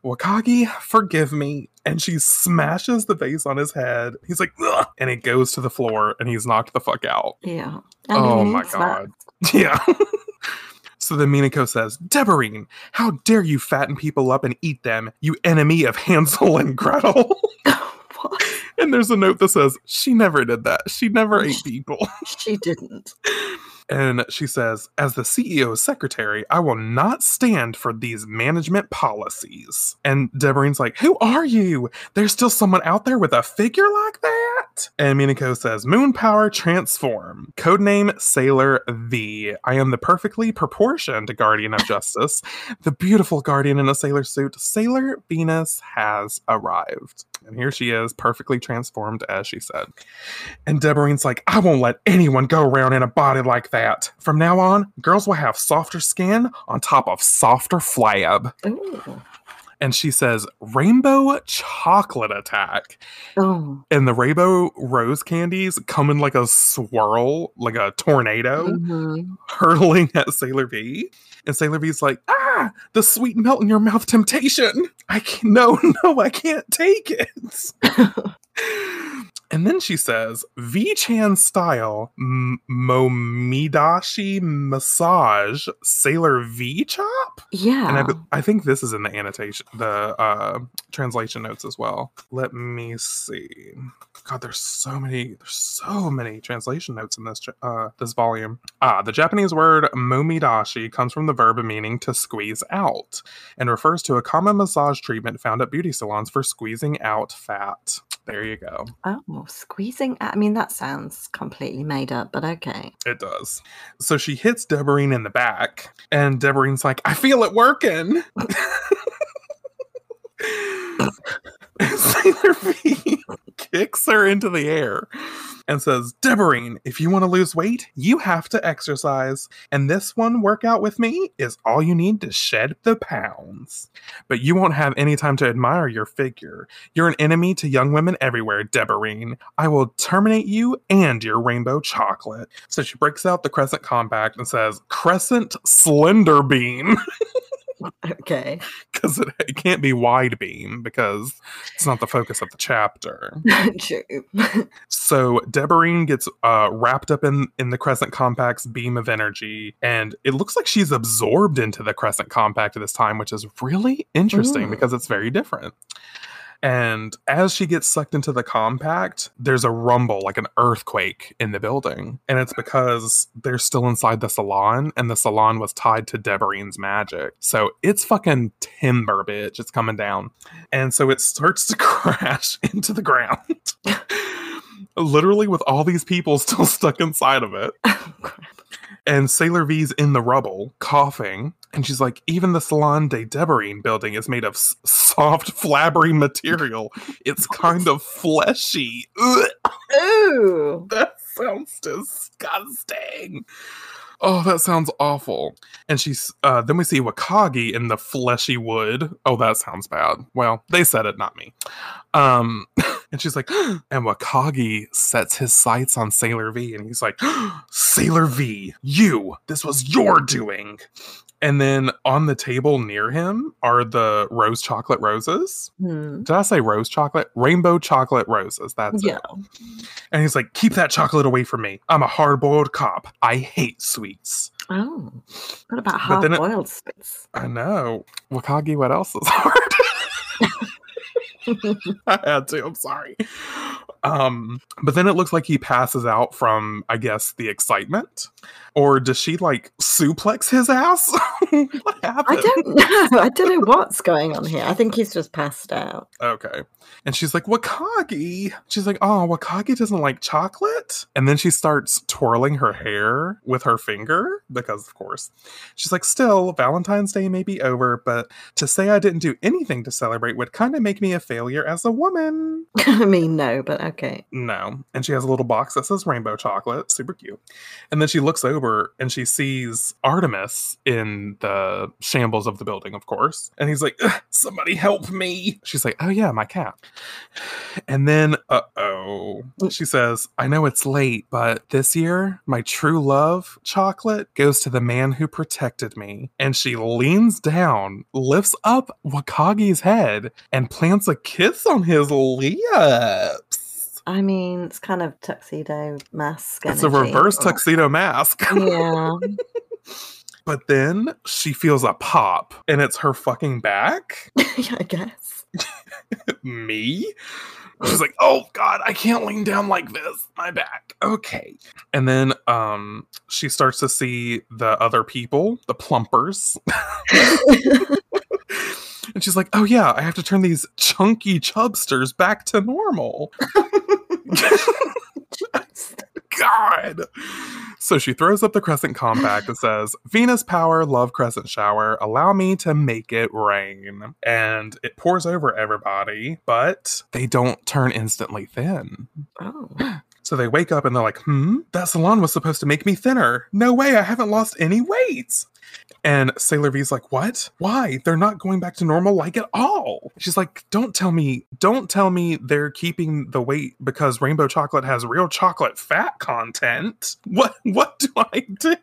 Wakagi, forgive me. And she smashes the vase on his head. He's like, Ugh! and it goes to the floor and he's knocked the fuck out. Yeah. Oh my needs that. god. Yeah. So then Minako says, Deborine, how dare you fatten people up and eat them, you enemy of Hansel and Gretel? And there's a note that says, she never did that. She never ate people. She didn't. And she says, as the CEO's secretary, I will not stand for these management policies. And Deborine's like, Who are you? There's still someone out there with a figure like that? And Minako says, Moon Power Transform. Codename Sailor V. I am the perfectly proportioned guardian of justice. the beautiful guardian in a sailor suit. Sailor Venus has arrived. And here she is, perfectly transformed, as she said. And Deborine's like, I won't let anyone go around in a body like that. From now on, girls will have softer skin on top of softer flab. Ooh. And she says, Rainbow chocolate attack. Oh. And the rainbow rose candies come in like a swirl, like a tornado, Mhm. hurtling at Sailor V. And Sailor V's like, ah, the sweet melt in your mouth temptation. I can't, no, no, I can't take it. and then she says, V Chan style M- Momidashi massage Sailor V chop. Yeah. And I, I think this is in the annotation, the uh, translation notes as well. Let me see. God, there's so many, there's so many translation notes in this uh, this volume. Ah, the Japanese word momidashi comes from the verb meaning to squeeze out, and refers to a common massage treatment found at beauty salons for squeezing out fat. There you go. oh, squeezing. I mean, that sounds completely made up, but okay. It does. So she hits Deborine in the back, and Deborine's like, I feel it working. kicks her into the air and says, Deborine, if you want to lose weight, you have to exercise. And this one workout with me is all you need to shed the pounds. But you won't have any time to admire your figure. You're an enemy to young women everywhere, Deborine. I will terminate you and your rainbow chocolate. So she breaks out the Crescent Compact and says, Crescent Slender Beam. Okay. Because it, it can't be wide beam because it's not the focus of the chapter. True. So Deborine gets uh, wrapped up in in the Crescent Compact's beam of energy, and it looks like she's absorbed into the Crescent Compact at this time, which is really interesting Ooh. because it's very different. And as she gets sucked into the compact, there's a rumble, like an earthquake in the building. And it's because they're still inside the salon, and the salon was tied to Deborine's magic. So it's fucking timber, bitch. It's coming down. And so it starts to crash into the ground. Literally, with all these people still stuck inside of it. Oh. And Sailor V's in the rubble, coughing. And she's like, even the Salon de Deborine building is made of s- soft, flabbery material. It's kind of fleshy. Ooh. that sounds disgusting. Oh, that sounds awful. And she's uh then we see Wakagi in the fleshy wood. Oh, that sounds bad. Well, they said it, not me. Um and she's like, and Wakagi sets his sights on Sailor V, and he's like, Sailor V, you, this was your doing. And then on the table near him are the rose chocolate roses. Hmm. Did I say rose chocolate? Rainbow chocolate roses. That's Yeah. it. And he's like, keep that chocolate away from me. I'm a hard boiled cop. I hate sweets. Oh, what about it- hard-boiled sweets? I know. Wakagi, what else is hard? I had to. I'm sorry. Um, but then it looks like he passes out from, I guess, the excitement. Or does she like suplex his ass? what happened? I don't know. I don't know what's going on here. I think he's just passed out. Okay. And she's like, Wakagi. She's like, oh, Wakagi doesn't like chocolate. And then she starts twirling her hair with her finger because, of course, she's like, still, Valentine's Day may be over, but to say I didn't do anything to celebrate would kind of make me a failure as a woman. I mean, no, but okay. No. And she has a little box that says rainbow chocolate. Super cute. And then she looks over and she sees Artemis in the shambles of the building, of course. And he's like, somebody help me. She's like, oh, yeah, my cat. And then, uh oh, she says, I know it's late, but this year, my true love, chocolate, goes to the man who protected me. And she leans down, lifts up Wakagi's head, and plants a kiss on his lips. I mean, it's kind of tuxedo mask. It's a reverse Oh, tuxedo mask. Yeah. But then she feels a pop, and it's her fucking back. yeah, I guess. Me? She's like, oh god, I can't lean down like this. My back. Okay. And then um she starts to see the other people, the plumpers. And she's like, oh yeah, I have to turn these chunky chubsters back to normal. God. So she throws up the crescent compact and says, Venus power, love crescent shower, allow me to make it rain. And it pours over everybody, but they don't turn instantly thin. oh. So they wake up and they're like, hmm, that salon was supposed to make me thinner. No way, I haven't lost any weight. And Sailor V's like, what? Why? They're not going back to normal like at all. She's like, don't tell me, don't tell me they're keeping the weight because rainbow chocolate has real chocolate fat content. What what do I do?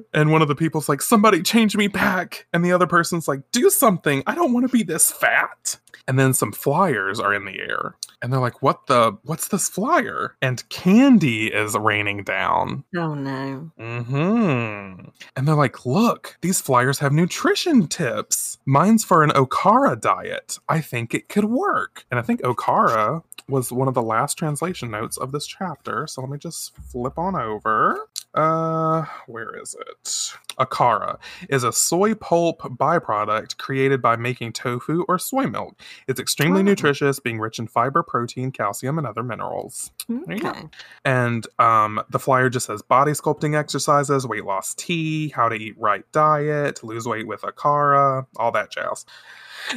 and one of the people's like, somebody change me back. And the other person's like, do something. I don't want to be this fat. And then some flyers are in the air. And they're like, what the what's this flyer? And candy is raining down. Oh no. Mm-hmm. Hmm And they're like, look, these flyers have nutrition tips. Mine's for an Okara diet. I think it could work. And I think Okara was one of the last translation notes of this chapter. So let me just flip on over. Uh, where is it? Okara is a soy pulp byproduct created by making tofu or soy milk. It's extremely Oh. nutritious, being rich in fiber, protein, calcium, and other minerals. you go. Okay. And um, the flyer just says body sculpting exercises, weight loss tea, how to eat right diet, lose weight with Okara, all that jazz.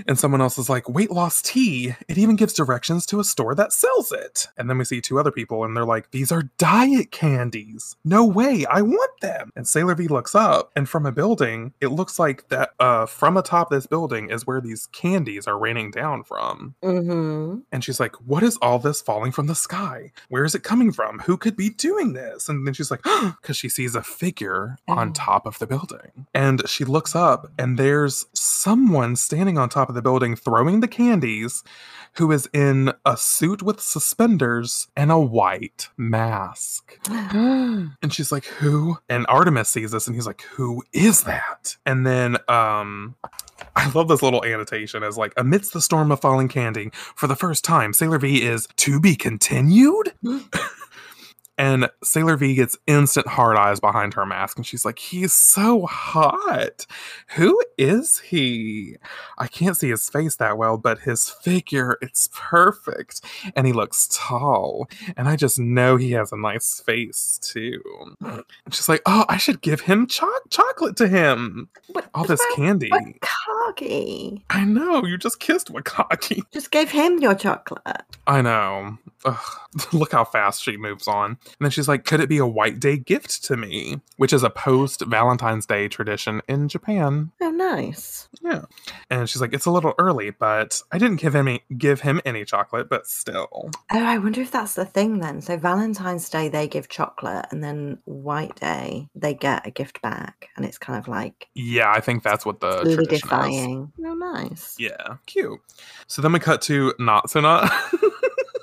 And someone else is like, weight loss tea. It even gives directions to a store that sells it. And then we see two other people and they're like, these are diet candies. No way, I want them. And Sailor V looks up and from a building, it looks like that uh, from atop this building is where these candies are raining down from. Mm-hmm. And she's like, What is all this falling from the sky? Where is it coming from? Who could be doing this? And then she's like, Because she sees a figure on Oh. top of the building. And she looks up, and there's someone standing on top of the building throwing the candies who is in a suit with suspenders and a white mask. And she's like, Who? And Artemis sees this and he's like, Who is that? And then um I love this little annotation as like amidst the storm of falling candy, for the first time, Sailor V is to be continued. and Sailor V gets instant hard eyes behind her mask, and she's like, He's so hot. Who is he? I can't see his face that well, but his figure, it's perfect. And he looks tall. And I just know he has a nice face too. And she's like, Oh, I should give him cho- chocolate to him. What, All this what- candy. What I know, you just kissed Wakagi. Just gave him your chocolate. I know. Ugh, look how fast she moves on. And then she's like, Could it be a white day gift to me? Which is a post Valentine's Day tradition in Japan. Oh, nice. Yeah. And she's like, It's a little early, but I didn't give him, give him any chocolate, but still. Oh, I wonder if that's the thing then. So Valentine's Day they give chocolate, and then White Day they get a gift back, and it's kind of like Yeah, I think that's what the tradition Oh, nice. Yeah, cute. So then we cut to Natsuna,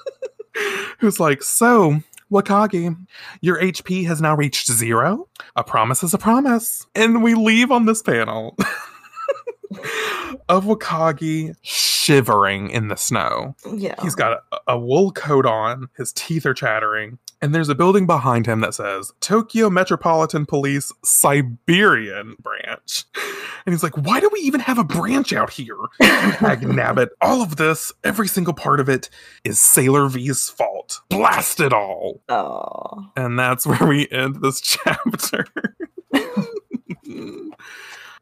who's like, So, Wakagi, your HP has now reached zero. A promise is a promise. And we leave on this panel of Wakagi shivering in the snow. Yeah. He's got a, a wool coat on, his teeth are chattering, and there's a building behind him that says Tokyo Metropolitan Police Siberian Branch. And he's like, why do we even have a branch out here? Nabbit, all of this, every single part of it is Sailor V's fault. Blast it all. Oh. And that's where we end this chapter.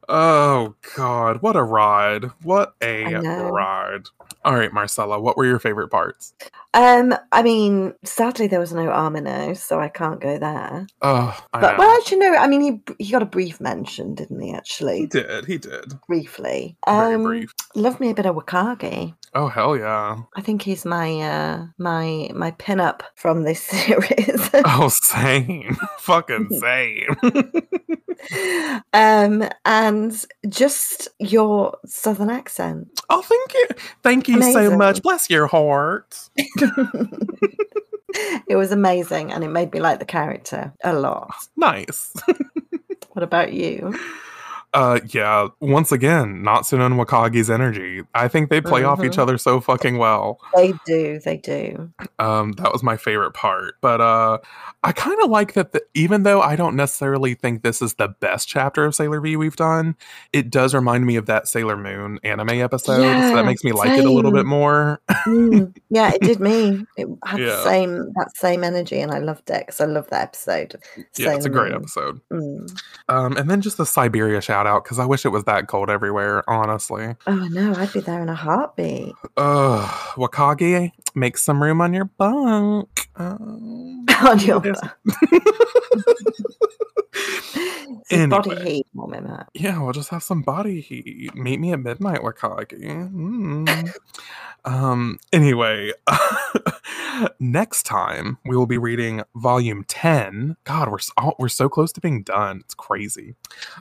oh god, what a ride. What a ride. All right, Marcella, what were your favorite parts? Um, I mean, sadly there was no Amano, so I can't go there. Oh, I But know. well, actually, no. I mean, he he got a brief mention, didn't he? Actually, he did, he did. briefly. Very Um, brief. love me a bit of Wakagi. Oh hell yeah. I think he's my uh my my pinup from this series. Oh same. Fucking same. um, and just your southern accent. oh thank you. Thank you so much. Bless your heart. it was amazing, and it made me like the character a lot. Nice. What about you? Uh yeah, once again, Natsuna and Wakagi's energy. I think they play off each Mhm. other so fucking well. They do, they do. Um, that was my favorite part. But uh I kind of like that the, even though I don't necessarily think this is the best chapter of Sailor V we've done, it does remind me of that Sailor Moon anime episode. so Yeah, that makes me like it a little bit more. Mm, yeah, it did me. It had Yeah. the same that same energy, and I loved it because I love that episode. yeah, it's a great Moon. episode. Mm. Um, and then just the Siberia shout out because I wish it was that cold everywhere, honestly. Oh no, I'd be there in a heartbeat. Ugh, Wakagi, make some room on your bunk. Um, On your. It's his body Anyway. heat warming up. yeah, we'll just have some body heat. Meet me at midnight, Wakagi. Mm. um. Anyway, next time we will be reading volume ten. God, we're s- all, we're so close to being done. It's crazy.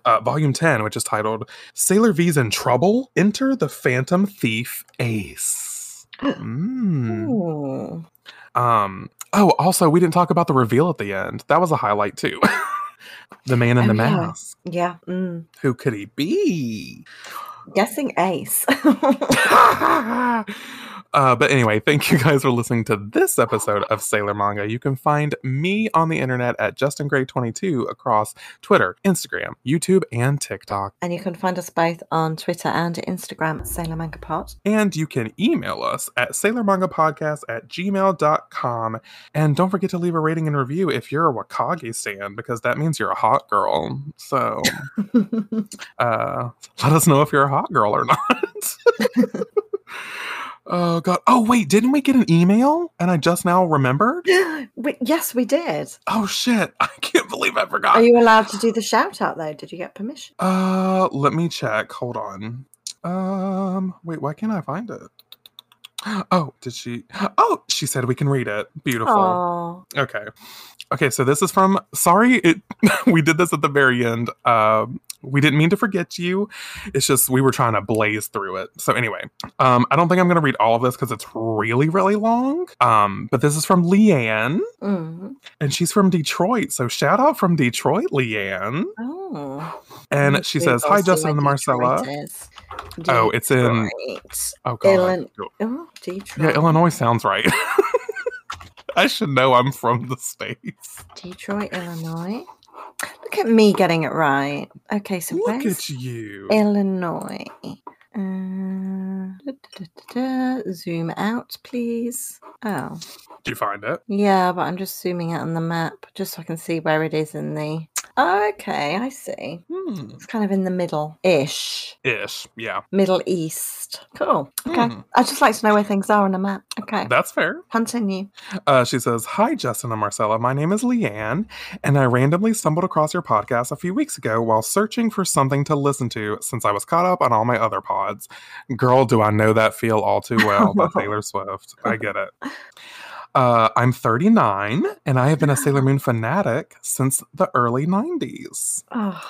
Uh, volume ten, which is titled "Sailor V's in Trouble." Enter the Phantom Thief Ace. Mm. Um. Oh, also, we didn't talk about the reveal at the end. That was a highlight too. the man in Oh, the yeah. mask. Yeah. Mm. Who could he be? Guessing Ace. uh, but anyway, thank you guys for listening to this episode of Sailor Manga. You can find me on the internet at Justin Gray 22 across Twitter, Instagram, YouTube, and TikTok. and you can find us both on Twitter and Instagram at Sailor Manga Pod. And you can email us at sailormangapodcast at gmail.com. And don't forget to leave a rating and review if you're a Wakagi stan, because that means you're a hot girl. So uh, let us know if you're a hot girl or not. oh, God. Oh, wait, didn't we get an email? And I just now remembered? we, yes, we did. Oh, shit. I can't believe I forgot. Are you allowed to do the shout out though? Did you get permission? Uh, let me check. Hold on. Um, wait, why can't I find it? Oh, did she? Oh, she said we can read it. Beautiful. Oh, Okay. Okay, so this is from sorry it we did this at the very end. Um we didn't mean to forget you. It's just we were trying to blaze through it. So anyway, um I don't think I'm going to read all of this cuz it's really really long. Um but this is from Leanne mm. and she's from Detroit. So shout out from Detroit, Leanne. oh. And she says, "Hi Justin and Marcella." Oh, it's in. Oh god. Illin- Oh, Detroit. Yeah, Illinois sounds right. I should know I'm from the states. Detroit, Illinois. Look at me getting it right. Okay, so Look where's at you. Illinois? Uh, da, da, da. Zoom out, please. Oh, Did you find it? yeah, but I'm just zooming out on the map just so I can see where it is in the. Okay, I see. Hmm. It's kind of in the middle ish. Ish. Yeah. Middle East. Cool. Okay. Hmm. I'd just like to know where things are on a map. Okay. That's fair. Continue. Uh, she says, Hi, Justin and Marcella. My name is Leanne, and I randomly stumbled across your podcast a few weeks ago while searching for something to listen to since I was caught up on all my other pods. Girl, do I know that feel all too well by Taylor Swift. I get it. Uh, I'm 39, and I have been a Sailor Moon fanatic since the early 90s. Oh,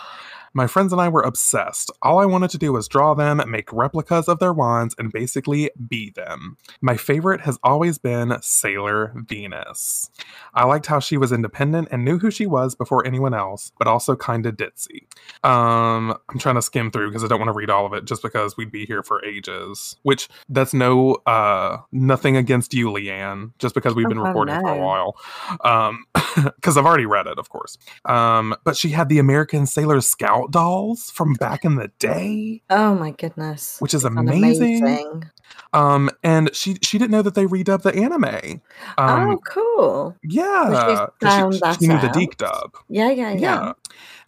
My friends and I were obsessed. All I wanted to do was draw them, make replicas of their wands, and basically be them. My favorite has always been Sailor Venus. I liked how she was independent and knew who she was before anyone else, but also kind of ditzy. Um, I'm trying to skim through because I don't want to read all of it just because we'd be here for ages. Which that's no uh nothing against you, Leanne, just because we've been Oh, recording for a while. Um, because I've already read it, of course. Um, but she had the American Sailor Scout dolls from back in the day. oh my goodness. Which is Sound amazing. Um, and she she didn't know that they redubbed the anime. Um, oh, cool. yeah, she, that she knew the. DiC dub. Yeah, yeah, yeah. Yeah.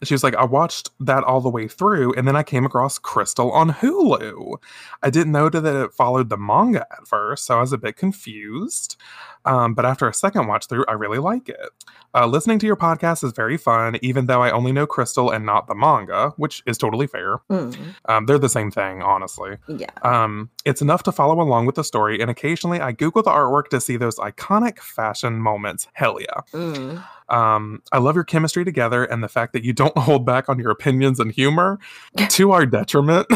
And she was like, I watched that all the way through, and then I came across Crystal on Hulu. I didn't know that it followed the manga at first, so I was a bit confused. Um, but after a second watch through, I really like it. Uh, listening to your podcast is very fun, even though I only know Crystal and not the manga, which is totally fair. Mm, Um, they're the same thing, honestly. yeah. Um, it's enough to follow along with the story, and occasionally I Google the artwork to see those iconic fashion moments. Hell yeah. Mm. Um, I love your chemistry together and the fact that you don't hold back on your opinions and humor to our detriment.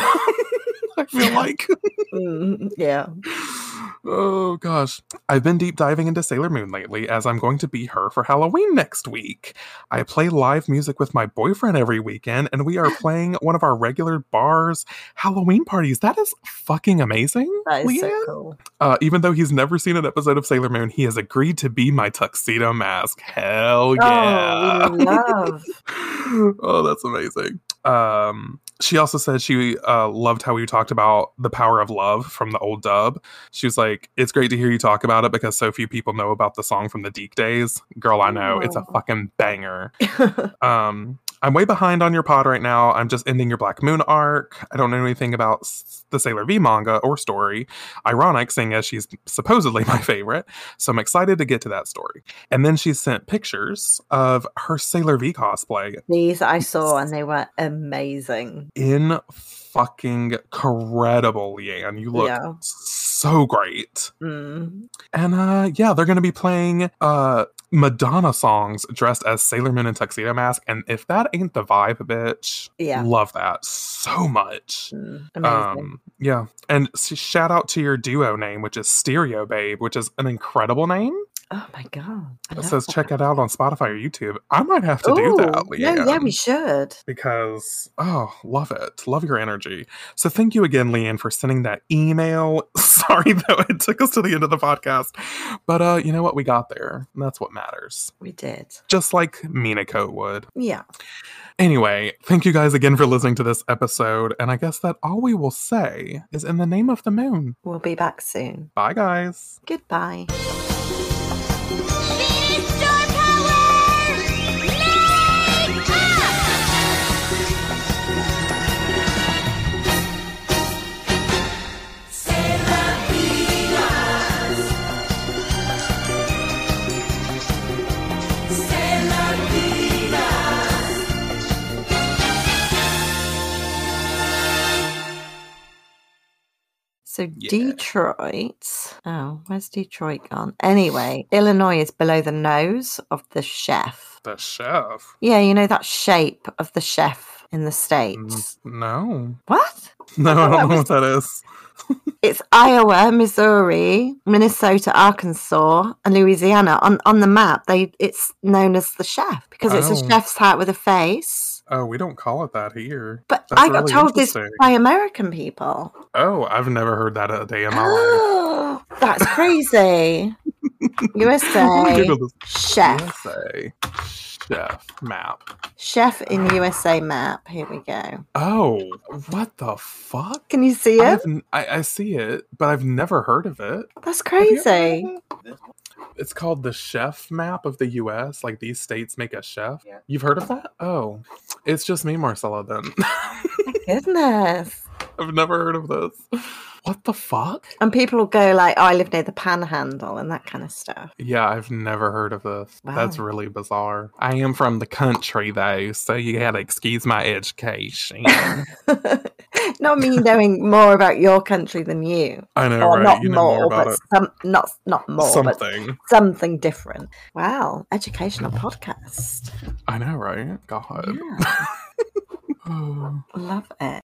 I feel like. Mm, yeah. Oh gosh. I've been deep diving into Sailor Moon lately as I'm going to be her for Halloween next week. I play live music with my boyfriend every weekend and we are playing one of our regular bars Halloween parties. That is fucking amazing. That is so cool. Uh, even though he's never seen an episode of Sailor Moon, he has agreed to be my tuxedo mask. Hell yeah. Oh, love. oh, that's amazing. Um, she also said she uh, loved how we talked about the power of love from the old dub. She was like, "It's great to hear you talk about it because so few people know about the song from the DiC days." Girl, I know it's a Oh. fucking banger. Um, I'm way behind on your pod right now. I'm just ending your Black Moon arc. I don't know anything about the Sailor V manga or story. Ironic, seeing as she's supposedly my favorite. So I'm excited to get to that story. And then she sent pictures of her Sailor V cosplay These I saw and they were amazing. in fucking credible, Leanne. You look Yeah. so great. Mm. And uh yeah, they're gonna be playing uh Madonna songs dressed as Sailor Moon and Tuxedo Mask. And if that ain't the vibe, bitch, Yeah. love that so much. Mm. Amazing. Um, yeah, and shout out to your duo name, which is Stereo Babe, which is an incredible name. Oh my god. It says check it out on Spotify or YouTube. I might have to do that, Ooh, yeah, yeah, we should. because oh, love it, love your energy. So thank you again, Leanne, for sending that email. Sorry though, it took us to the end of the podcast, but uh, you know what? We got there. And that's what matters. We did. Just like Minako would. Yeah. Anyway, thank you guys again for listening to this episode. And I guess that all we will say is in the name of the moon. We'll be back soon. Bye, guys. Goodbye. So Yeah. Detroit. Oh, where's Detroit gone? Anyway, Illinois is below the nose of the chef. The chef. Yeah, you know that shape of the chef in the States. No. What? No, I don't know what that is. It's Iowa, Missouri, Minnesota, Arkansas, and Louisiana. On on the map, they it's known as the chef because it's Oh. a chef's hat with a face. Oh, we don't call it that here. But That's I got really told this by American people. Oh, I've never heard that a day in my life. Oh, that's crazy. USA chef. USA chef map. Chef in USA map. Here we go. Oh, what the fuck? Can you see it? I, I see it, but I've never heard of it. That's Have you ever crazy. Heard of it? It's called the chef map of the US. Like these states make a chef. Yeah. You've heard of that? Oh, it's just me, Marcella, then. Goodness. I've never heard of this. What the fuck? And people will go like, "Oh, I live near the Panhandle" and that kind of stuff. Yeah, I've never heard of this. That's really bizarre. I am from the country though, so you gotta excuse my education. not me knowing more about your country than you, I know, or right? not you know more, but some not not more, but Something. something different. Wow, educational podcast. I know, right? God. Yeah, Oh. love it.